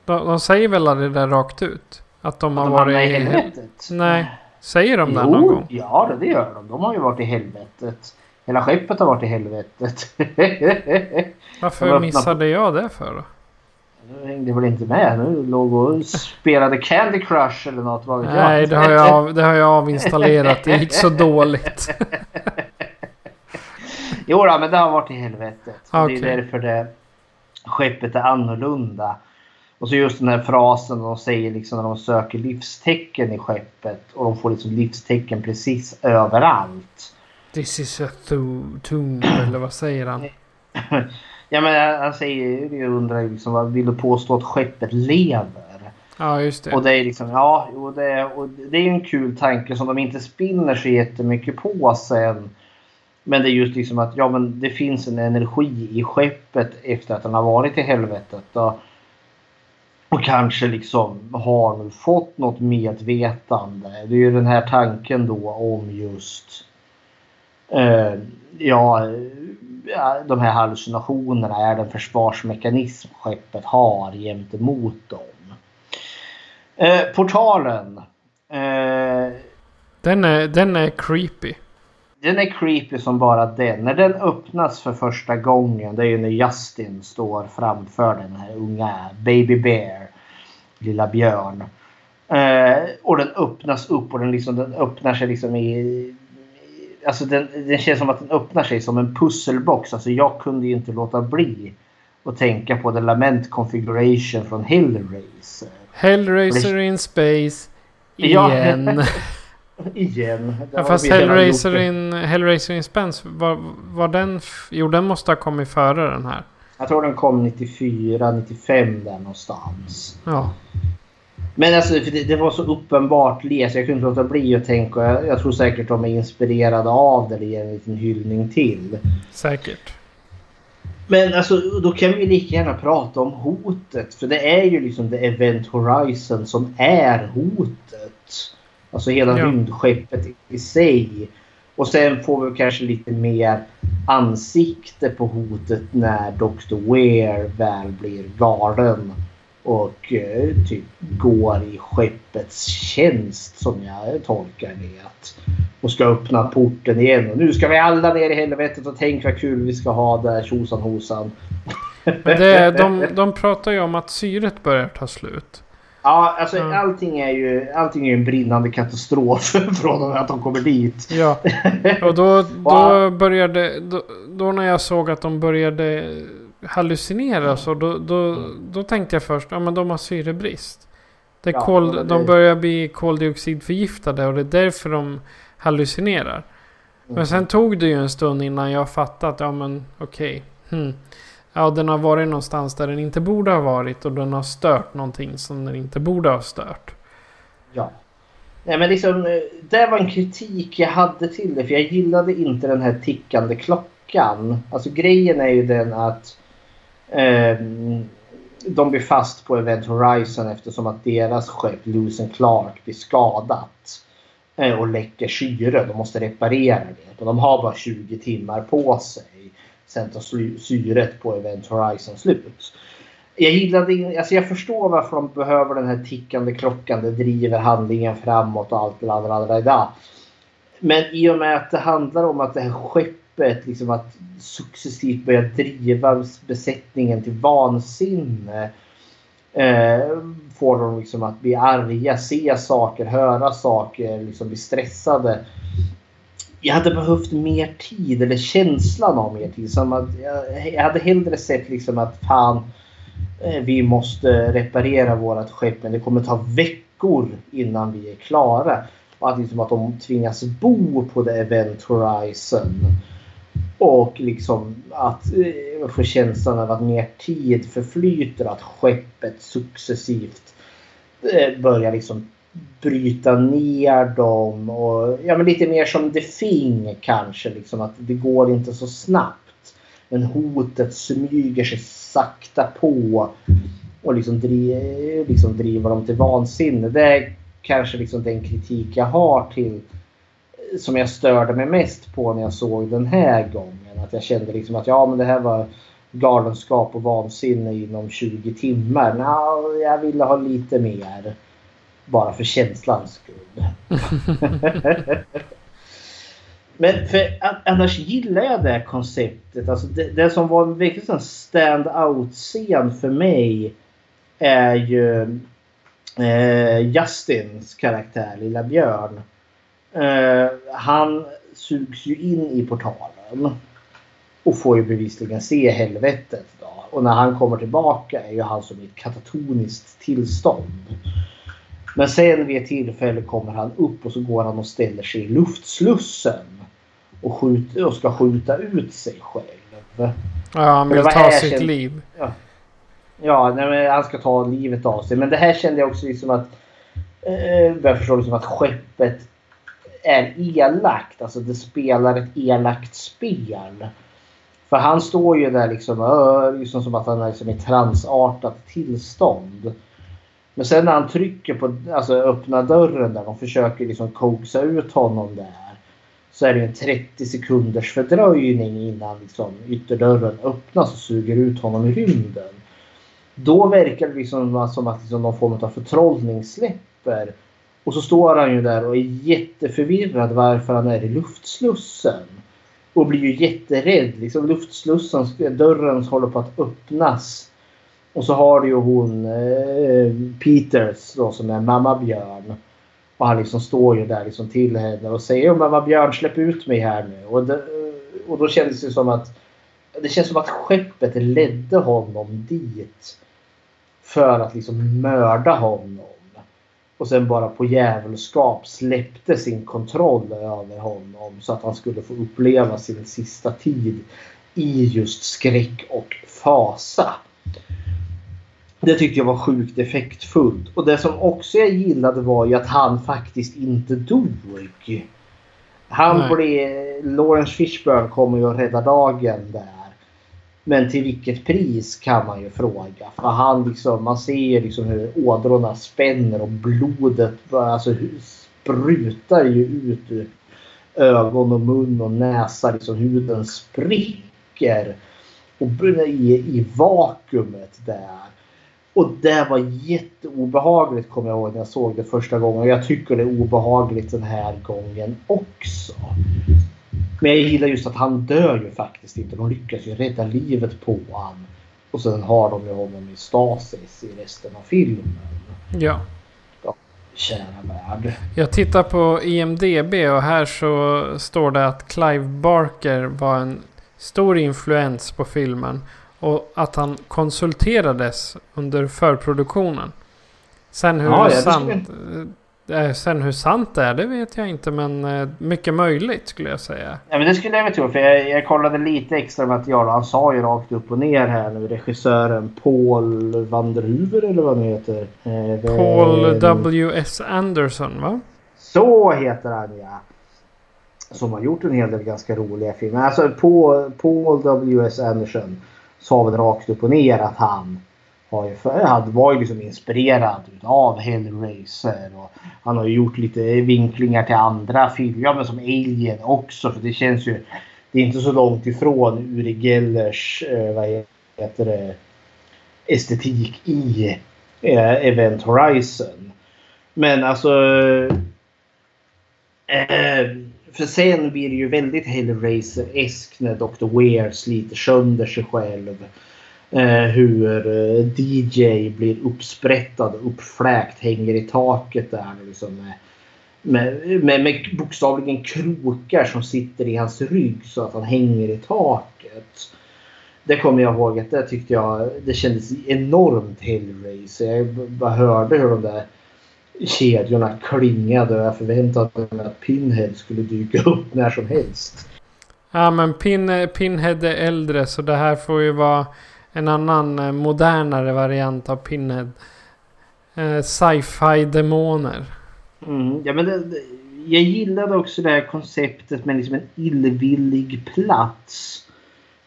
De, de säger väl aldrig det där rakt ut? Att de har de varit i helvetet? Nej. Säger de det någon gång? Ja, det gör de. De har ju varit i helvetet. Hela skeppet har varit i helvetet. Varför öppnar- missade jag det för då? Du hängde väl inte med? Nu låg och spelade Candy Crush eller något. Vad. Nej, det har, jag av, det har jag avinstallerat. Det gick så dåligt. Jo då, men det har varit i helvetet. Okej. Det är därför det skeppet är annorlunda. Och så just den här frasen de säger liksom när de söker livstecken i skeppet. Och de får liksom livstecken precis överallt. This is a to- tomb, eller vad säger han? Ja men han säger, jag undrar liksom, vad vill du påstå att skeppet lever? Ja, just det. Och det är liksom, ja, jo, det, och det är ju en kul tanke som de inte spinner så jättemycket på sen. Men det är just liksom att ja, men det finns en energi i skeppet efter att den har varit i helvetet. Och, och kanske liksom har fått något medvetande. Det är ju den här tanken då om just eh, ja, eh, ja, de här hallucinationerna är den försvarsmekanism skeppet har gentemot dem. Eh, portalen. Eh, Den är, den är creepy. den är creepy som bara den. När den öppnas för första gången, det är ju när Justin står framför den här unga Baby Bear. Lilla björn. Eh, och den öppnas upp och den, liksom, den öppnar sig liksom i... Alltså den, den känns som att den öppnar sig som en pusselbox. Alltså jag kunde ju inte låta bli att tänka på The Lament Configuration från Hellraiser. Hellraiser in space. Ja. Igen. Igen. Ja, fast Hellraiser in, Hellraiser in Spence, var, var den... Jo, den måste ha kommit före den här. Jag tror den kom 94, 95 där någonstans. Ja. Men alltså det, det, var så uppenbart läs. Jag kunde inte låta bli att tänka. Jag, jag tror säkert de är inspirerade av det. Det ger en liten hyllning till. Säkert. Men alltså då kan vi lika gärna prata om hotet. För det är ju liksom The Event Horizon som är hotet. Alltså hela ja. rymdskeppet i sig. Och sen får vi kanske lite mer ansikte på hotet när Dr. Weir väl blir galen. Och eh, typ går i skeppets tjänst som jag tolkar det. Att, och ska öppna porten igen. Och nu ska vi alla ner i helvetet och tänk vad kul vi ska ha där tjosan hosan. Men det, de, de pratar ju om att syret börjar ta slut. Ja, alltså ja. allting är ju allting är en brinnande katastrof från att de kommer dit. Ja, och då, då började... Då, då när jag såg att de började hallucinera så då, då, då tänkte jag först, ja men de har syrebrist. Det ja, kol, det... De börjar bli koldioxidförgiftade och det är därför de hallucinerar. Mm. Men sen tog det ju en stund innan jag fattade att, ja men okej. Okay, hmm. Ja, den har varit någonstans där den inte borde ha varit och den har stört någonting som den inte borde ha stört. Ja. Nej men liksom, det var en kritik jag hade till det för jag gillade inte den här tickande klockan. Alltså grejen är ju den att Ehm, de blir fast på Event Horizon eftersom att deras skepp Lewis Clark blir skadat. Eh, och läcker syre. De måste reparera det. och de har bara 20 timmar på sig. Sen tar syret på Event Horizon slut. Jag gillade alltså jag förstår varför de behöver den här tickande klockan. Det driver handlingen framåt och allt det där. Men i och med att det handlar om att det här skeppet liksom att successivt börja driva besättningen till vansinne. Eh, får dem liksom att bli arga, se saker, höra saker, liksom bli stressade jag hade behövt mer tid eller känslan av mer tid. Som att jag, jag hade hellre sett liksom att fan eh, vi måste reparera vårt skepp men det kommer ta veckor innan vi är klara. Och att, liksom att de tvingas bo på The Event Horizon. Och liksom att eh, få känslan av att mer tid förflyter. Att skeppet successivt eh, börjar liksom bryta ner dem och ja, men lite mer som The Thing kanske. Liksom, att det går inte så snabbt. Men hotet smyger sig sakta på och liksom, dri liksom driver dem till vansinne. Det är kanske liksom den kritik jag har till som jag störde mig mest på när jag såg den här gången. Att jag kände liksom att ja men det här var galenskap och vansinne inom 20 timmar. Nå, jag ville ha lite mer. Bara för känslans skull. Men för annars gillar jag det konceptet. Alltså det, det som var en verkligen stand-out-scen för mig är ju eh, Justins karaktär, Lilla Björn. Eh, han sugs ju in i portalen. Och får ju bevisligen se helvetet. Då. Och när han kommer tillbaka är ju han som i ett katatoniskt tillstånd. Men sen vid ett tillfälle kommer han upp och så går han och ställer sig i luftslussen. Och, skjuter, och ska skjuta ut sig själv. Ja, han vill ta sitt kände, liv. Ja, ja nej, han ska ta livet av sig. Men det här kände jag också liksom att... Eh, jag förstår liksom att skeppet är elakt. Alltså det spelar ett elakt spel. För han står ju där liksom, liksom som att han är liksom i transartat tillstånd. Men sen när han trycker på alltså öppna dörren där de försöker liksom coaxa ut honom där. Så är det en 30 sekunders fördröjning innan liksom ytterdörren öppnas och suger ut honom i rymden. Då verkar det liksom som att liksom någon form av förtrollning släpper. Och så står han ju där och är jätteförvirrad varför han är i luftslussen. Och blir ju jätterädd. Liksom luftslussen, dörren håller på att öppnas. Och så har du ju hon eh, Peters då som är mamma Björn. Och han liksom står ju där liksom till henne och säger mamma Björn släpp ut mig här nu. Och, det, och då kändes det som att det känns som att skeppet ledde honom dit. För att liksom mörda honom. Och sen bara på djävulskap släppte sin kontroll över honom så att han skulle få uppleva sin sista tid i just skräck och fasa. Det tyckte jag var sjukt effektfullt. Och det som också jag gillade var ju att han faktiskt inte dog. Han Nej. blev... Lawrence Fishburne kommer ju att rädda dagen där. Men till vilket pris kan man ju fråga. För han liksom, man ser liksom hur ådrorna spänner och blodet alltså, sprutar ju ut ur ögon och mun och näsa. Liksom huden spricker. Och brinner i, i vakuumet där. Och det var jätteobehagligt kommer jag ihåg när jag såg det första gången. Och jag tycker det är obehagligt den här gången också. Men jag gillar just att han dör ju faktiskt inte. De lyckas ju rädda livet på honom. Och sen har de ju honom i stasis i resten av filmen. Ja. Kära värld. Jag tittar på IMDB och här så står det att Clive Barker var en stor influens på filmen. Och att han konsulterades under förproduktionen. Sen hur, Ja, ja, sant, sen hur sant det är, det vet jag inte. Men eh, mycket möjligt skulle jag säga. Ja, men det skulle jag väl tro. För jag, jag kollade lite extra material och han sa ju rakt upp och ner här nu regissören Paul Vanderhuver eller vad han heter. Eh, Paul W.S. Anderson va? Så heter han ja. Som har gjort en hel del ganska roliga filmer. Alltså Paul, Paul W.S. Anderson sa väl rakt upp och ner att han var ju, för- han var ju liksom inspirerad av Hellraiser. Och han har ju gjort lite vinklingar till andra filmer. Ja men som Alien också. För det känns ju... Det är inte så långt ifrån Uri Gellers eh, vad heter det, estetik i eh, Event Horizon. Men alltså... Eh, för sen blir det ju väldigt Hellraiser-esk när Dr. Weir sliter sönder sig själv. Eh, hur eh, DJ blir uppsprättad uppfläkt, hänger i taket där. Liksom, med, med, med, med bokstavligen krokar som sitter i hans rygg så att han hänger i taket. Det kommer jag ihåg att det tyckte jag det kändes enormt Hellraiser. Jag bara hörde hur de där kedjorna klingade och jag förväntade mig att Pinhead skulle dyka upp när som helst. Ja men Pin, Pinhead är äldre så det här får ju vara en annan eh, modernare variant av Pinhead. Eh, Sci-fi demoner. Mm, ja, men det, det, jag gillade också det här konceptet med liksom en illvillig plats.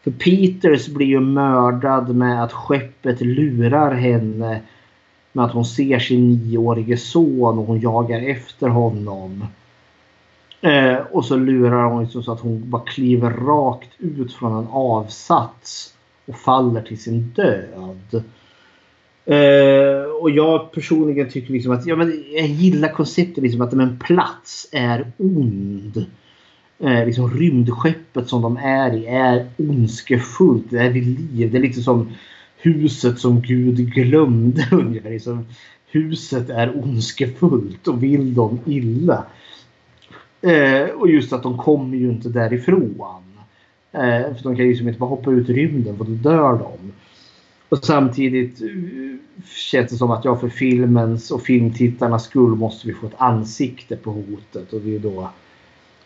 För Peters blir ju mördad med att skeppet lurar henne. Med att hon ser sin nioårige son och hon jagar efter honom. Eh, och så lurar hon liksom så att hon bara kliver rakt ut från en avsats. Och faller till sin död. Eh, och jag personligen tycker liksom att ja, men jag gillar konceptet liksom att en plats är ond. Eh, liksom rymdskeppet som de är i är ondskefullt. Det är vid liv. Det är lite som huset som Gud glömde. Ungefär. Liksom, huset är ondskefullt och vill dem illa. Eh, och just att de kommer ju inte därifrån. Eh, för de kan ju liksom inte bara hoppa ut i rymden för då dör de. Och samtidigt eh, känns det som att jag för filmens och filmtittarnas skull måste vi få ett ansikte på hotet. Och det är då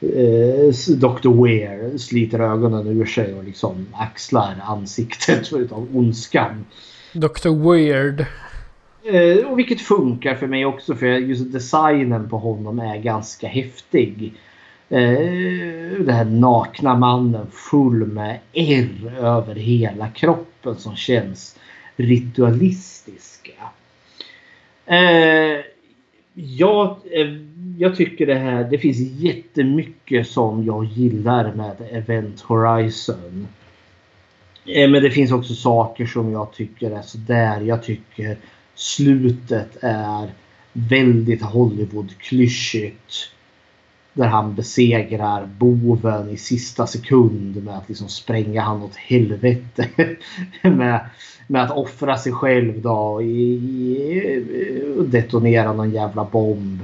eh, Dr. Weir sliter ögonen ur sig och liksom axlar ansiktet utav ondskan. Dr. Weird. Eh, och vilket funkar för mig också för just designen på honom är ganska häftig. Eh, den här nakna mannen full med ärr över hela kroppen som känns ritualistiska. Eh, jag, eh, jag tycker det här, det finns jättemycket som jag gillar med Event Horizon. Men det finns också saker som jag tycker är sådär. Jag tycker slutet är väldigt Hollywood-klyschigt. Där han besegrar boven i sista sekund med att liksom spränga han åt helvete. med, med att offra sig själv då i, och detonera någon jävla bomb.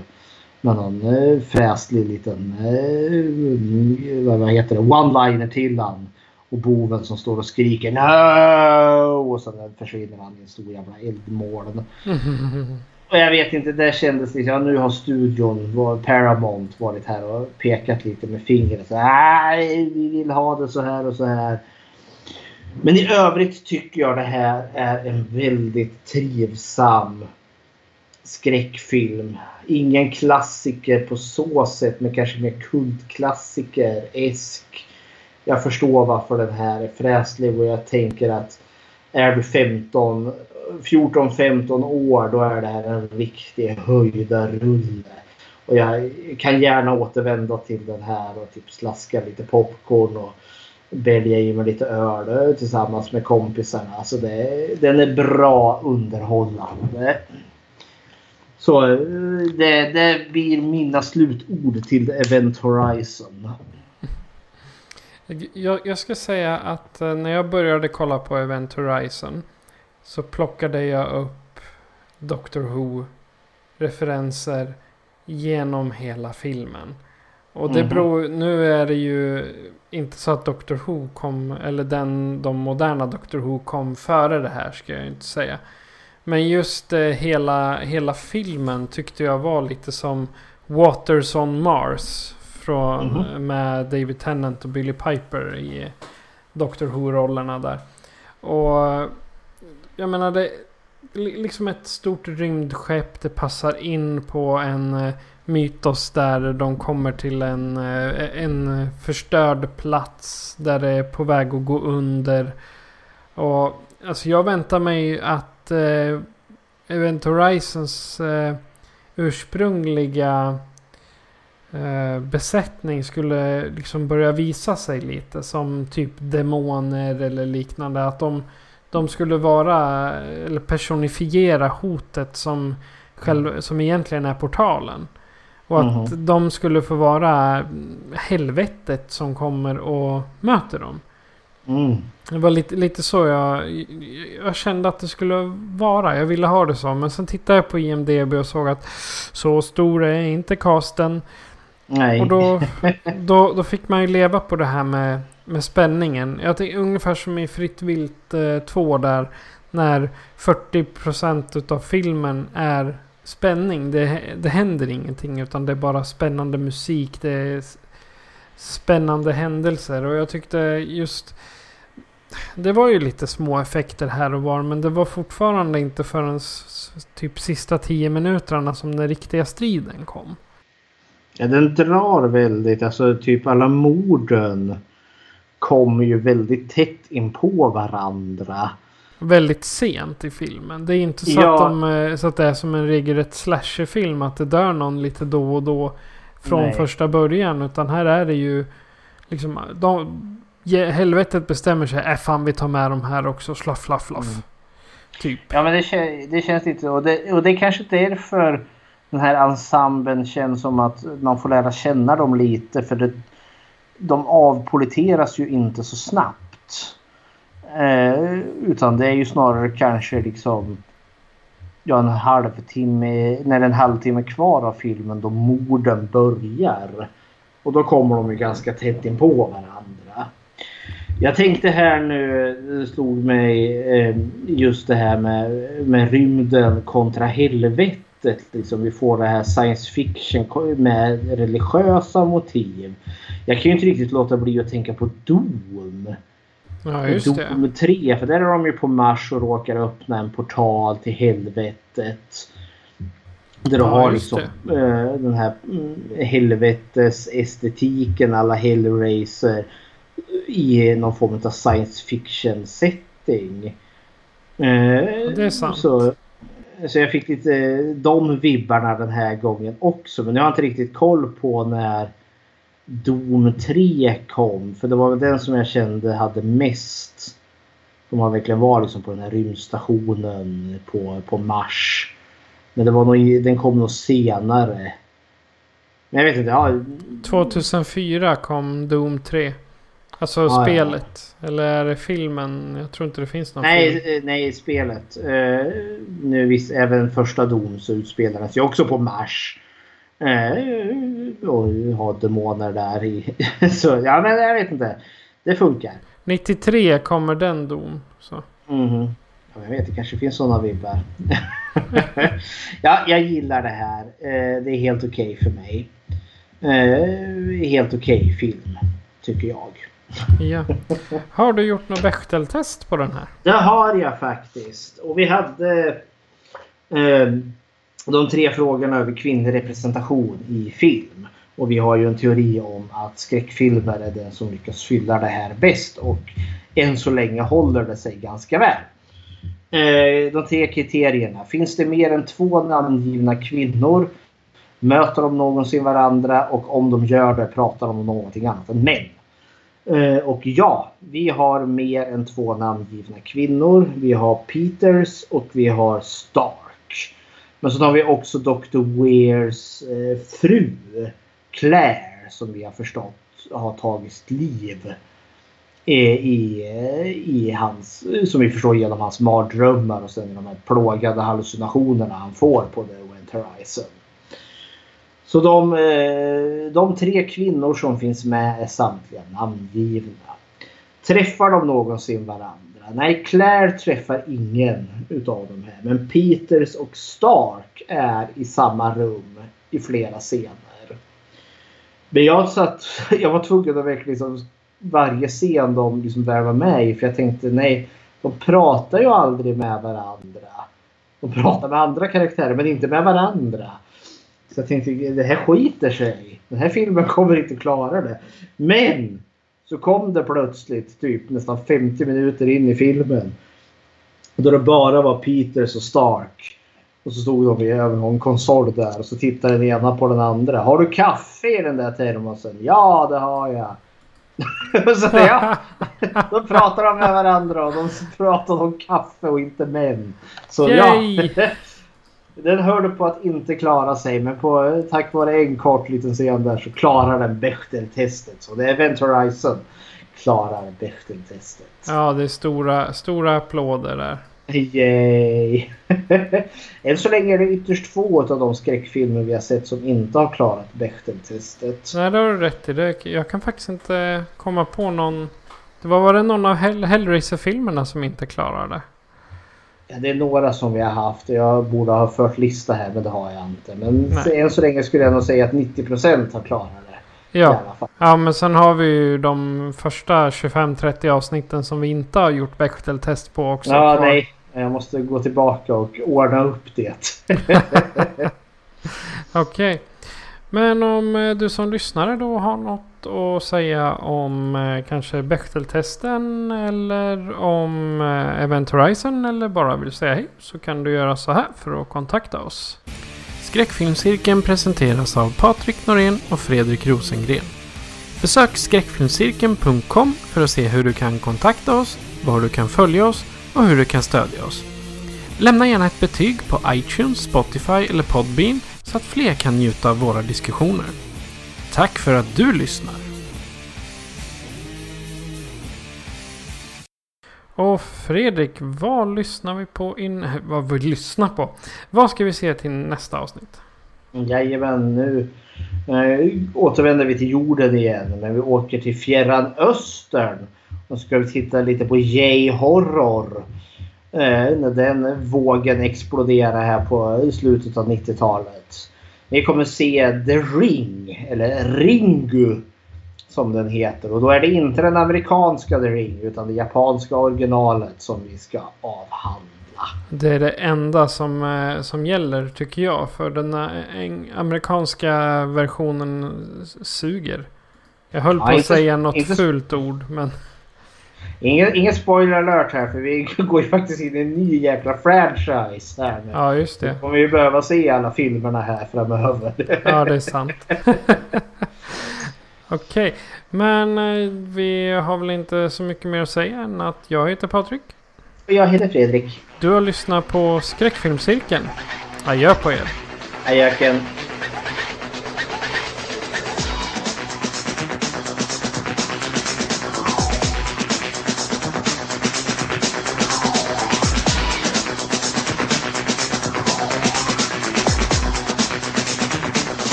Med någon eh, fräslig liten, eh, vad heter det, one-liner till han. Och boven som står och skriker no! Och sen försvinner han i en stor jävla eldmoln. Och jag vet inte, det kändes lite... Ja, nu har studion, var, Paramount, varit här och pekat lite med fingret. Så, Nej, vi vill ha det så här och så här. Men i övrigt tycker jag det här är en väldigt trivsam skräckfilm. Ingen klassiker på så sätt, men kanske mer kultklassiker-esk. Jag förstår varför den här är fräslig och jag tänker att är du 15, 14-15 år då är det här en riktig höjdarrulle. Och jag kan gärna återvända till den här och typ slaska lite popcorn och bälja i mig lite öl tillsammans med kompisarna. Alltså det, den är bra underhållande. Så eh, det, det blir mina slutord till Event Horizon. Jag, jag ska säga att eh, när jag började kolla på Event Horizon så plockade jag upp Doctor Who referenser genom hela filmen. Och det -hmm. beror, nu är det ju inte så att Doctor Who kom, eller den, de moderna Doctor Who kom före det här ska jag inte säga. Men just eh, hela, hela filmen tyckte jag var lite som Waters on Mars. Från, mm -hmm. Med David Tennant och Billy Piper i Doctor Who-rollerna där. Och jag menar det liksom ett stort rymdskepp. Det passar in på en eh, mytos där de kommer till en, eh, en förstörd plats. Där det är på väg att gå under. Och alltså jag väntar mig att eh, Event Horizons eh, ursprungliga eh, besättning skulle liksom börja visa sig lite som typ demoner eller liknande. Att de, de skulle vara eller personifiera hotet som, själv, som egentligen är portalen. Och att mm. de skulle få vara helvetet som kommer och möter dem. Mm. Det var lite, lite så jag, jag kände att det skulle vara. Jag ville ha det så. Men sen tittade jag på IMDB och såg att så stor är inte casten. Nej. Och då, då, då fick man ju leva på det här med, med spänningen. Jag tänkte ungefär som i Fritt Vilt 2 eh, där. När 40% av filmen är spänning. Det, det händer ingenting utan det är bara spännande musik. Det är spännande händelser. Och jag tyckte just... Det var ju lite små effekter här och var men det var fortfarande inte förrän typ sista tio minuterna som den riktiga striden kom. Ja, den drar väldigt, alltså typ alla morden kommer ju väldigt tätt in på varandra. Väldigt sent i filmen. Det är inte så, ja. att, de, eh, så att det är som en regelrätt slasherfilm. Att det dör någon lite då och då från Nej. första början. Utan här är det ju liksom... De, helvetet bestämmer sig. Äh fan vi tar med de här också. Slaff, flaff, flaff. Mm. Typ. Ja men det, det känns lite och det, och det är kanske därför den här ensemblen känns som att man får lära känna dem lite. För det, de avpoliteras ju inte så snabbt. Eh, utan det är ju snarare kanske liksom ja, en halvtimme, när det är en halvtimme kvar av filmen då morden börjar. Och då kommer de ju ganska tätt in på varandra. Jag tänkte här nu, det slog mig eh, just det här med, med rymden kontra helvetet. Liksom, vi får det här science fiction med religiösa motiv. Jag kan ju inte riktigt låta bli att tänka på Doom. Ja, just Doom det. 3, för där är de ju på Mars och råkar öppna en portal till helvetet. Där du ja, har liksom äh, den här mm, helvetes estetiken alla Hellraiser i någon form av science fiction setting. Ja, det är sant. Så, så jag fick lite eh, de vibbarna den här gången också. Men jag har inte riktigt koll på när Doom 3 kom. För det var väl den som jag kände hade mest. Om man verkligen var liksom på den här rymdstationen på, på Mars. Men det var nog, den kom nog senare. Men jag vet inte. Ja. 2004 kom Doom 3. Alltså ja, spelet. Ja. Eller är det filmen? Jag tror inte det finns någon nej, film. Eh, nej, spelet. Uh, nu visst, även första Doom så utspelades ju också på Mars. Uh, och har demoner där i. så ja, men jag vet inte. Det funkar. 93 kommer den Doom. Så. Mm -hmm. Jag vet, det kanske finns sådana vibbar. ja, jag gillar det här. Eh, det är helt okej okay för mig. Helt okej okay film, tycker jag. Ja. Har du gjort något Bechteltest på den här? Det har jag faktiskt. Och vi hade eh, de tre frågorna över kvinnlig representation i film. Och vi har ju en teori om att skräckfilmer är den som lyckas fylla det här bäst. Och än så länge håller det sig ganska väl. Eh, de tre kriterierna. Finns det mer än två namngivna kvinnor? Möter de någonsin varandra? Och om de gör det pratar de om någonting annat än män. Eh, och ja, vi har mer än två namngivna kvinnor. Vi har Peters och vi har Stark. Men så har vi också Dr. Wears eh, fru Claire som vi har förstått har tagit sitt liv. Eh, I, i hans, som vi förstår genom hans mardrömmar och sen de här plågade hallucinationerna han får på The Went Horizon. Så de, eh, de tre kvinnor som finns med är samtliga namngivna. Träffar de någonsin varandra? Nej, Claire träffar ingen utav de här. Men Peters och Stark är i samma rum i flera scener. Men jag satt, jag var tvungen att verkligen liksom varje scen de liksom bär vara med i. För jag tänkte nej, de pratar ju aldrig med varandra. De pratar med andra karaktärer men inte med varandra. Så jag tänkte det här skiter sig. Den här filmen kommer inte klara det. Men så kom det plötsligt typ nästan 50 minuter in i filmen. Då det bara var Peters och Stark. Och så stod de över någon konsol där och så tittade den ena på den andra. Har du kaffe i den där termosen? Ja, det har jag. så ja, då pratar de med varandra och de pratar om kaffe och inte män. Så Yay. ja. Den hörde på att inte klara sig men på, tack vare en kort liten scen där så klarar den Bechdel-testet. Så det är Event Horizon klarar Bechdel-testet. Ja, det är stora, stora applåder där. Yay! Än så länge är det ytterst få av de skräckfilmer vi har sett som inte har klarat Bechdel-testet. Nej, det har du rätt i. Det, jag kan faktiskt inte komma på någon... Det var, var det någon av Hell Hellraiser-filmerna som inte klarade? Ja, det är några som vi har haft. Jag borde ha fört lista här men det har jag inte. Men Nej. än så länge skulle jag nog säga att 90% har klarat det. Ja. ja, men sen har vi ju de första 25-30 avsnitten som vi inte har gjort Bechdel-test på också. Ja, kvar. nej. Jag måste gå tillbaka och ordna upp det. Okej. Okay. Men om eh, du som lyssnare då har något att säga om eh, kanske Bechteltesten eller om eh, Event Horizon eller bara vill säga hej så kan du göra så här för att kontakta oss. Skräckfilmscirkeln presenteras av Patrik Norén och Fredrik Rosengren. Besök skräckfilmscirkeln.com för att se hur du kan kontakta oss, var du kan följa oss och hur du kan stödja oss. Lämna gärna ett betyg på iTunes, Spotify eller Podbean så att fler kan njuta av våra diskussioner. Tack för att du lyssnar! Och Fredrik, vad lyssnar vi på in... Vad vi lyssnar på? Vad ska vi se till nästa avsnitt? Jajamän, nu eh, återvänder vi till jorden igen. Men vi åker till fjärran östern. Och ska vi titta lite på J-horror. Eh, när den vågen exploderar här på slutet av 90-talet. Vi kommer se The Ring, eller Ringu som den heter. Och då är det inte den amerikanska The Ring utan det japanska originalet som vi ska avhandla. Det är det enda som, eh, som gäller tycker jag. För den amerikanska versionen suger. Jag höll ja, på att säga något inte... fult ord men... Ingen, ingen spoiler alert här för vi går ju faktiskt in i en ny jäkla franchise här nu. Ja just det. Då kommer vi behöva se alla filmerna här framöver. Ja det är sant. Okej, okay. men eh, vi har väl inte så mycket mer att säga än att jag heter Patrik. Och jag heter Fredrik. Du har lyssnat på Skräckfilmscirkeln. Adjö på er. Adjöken.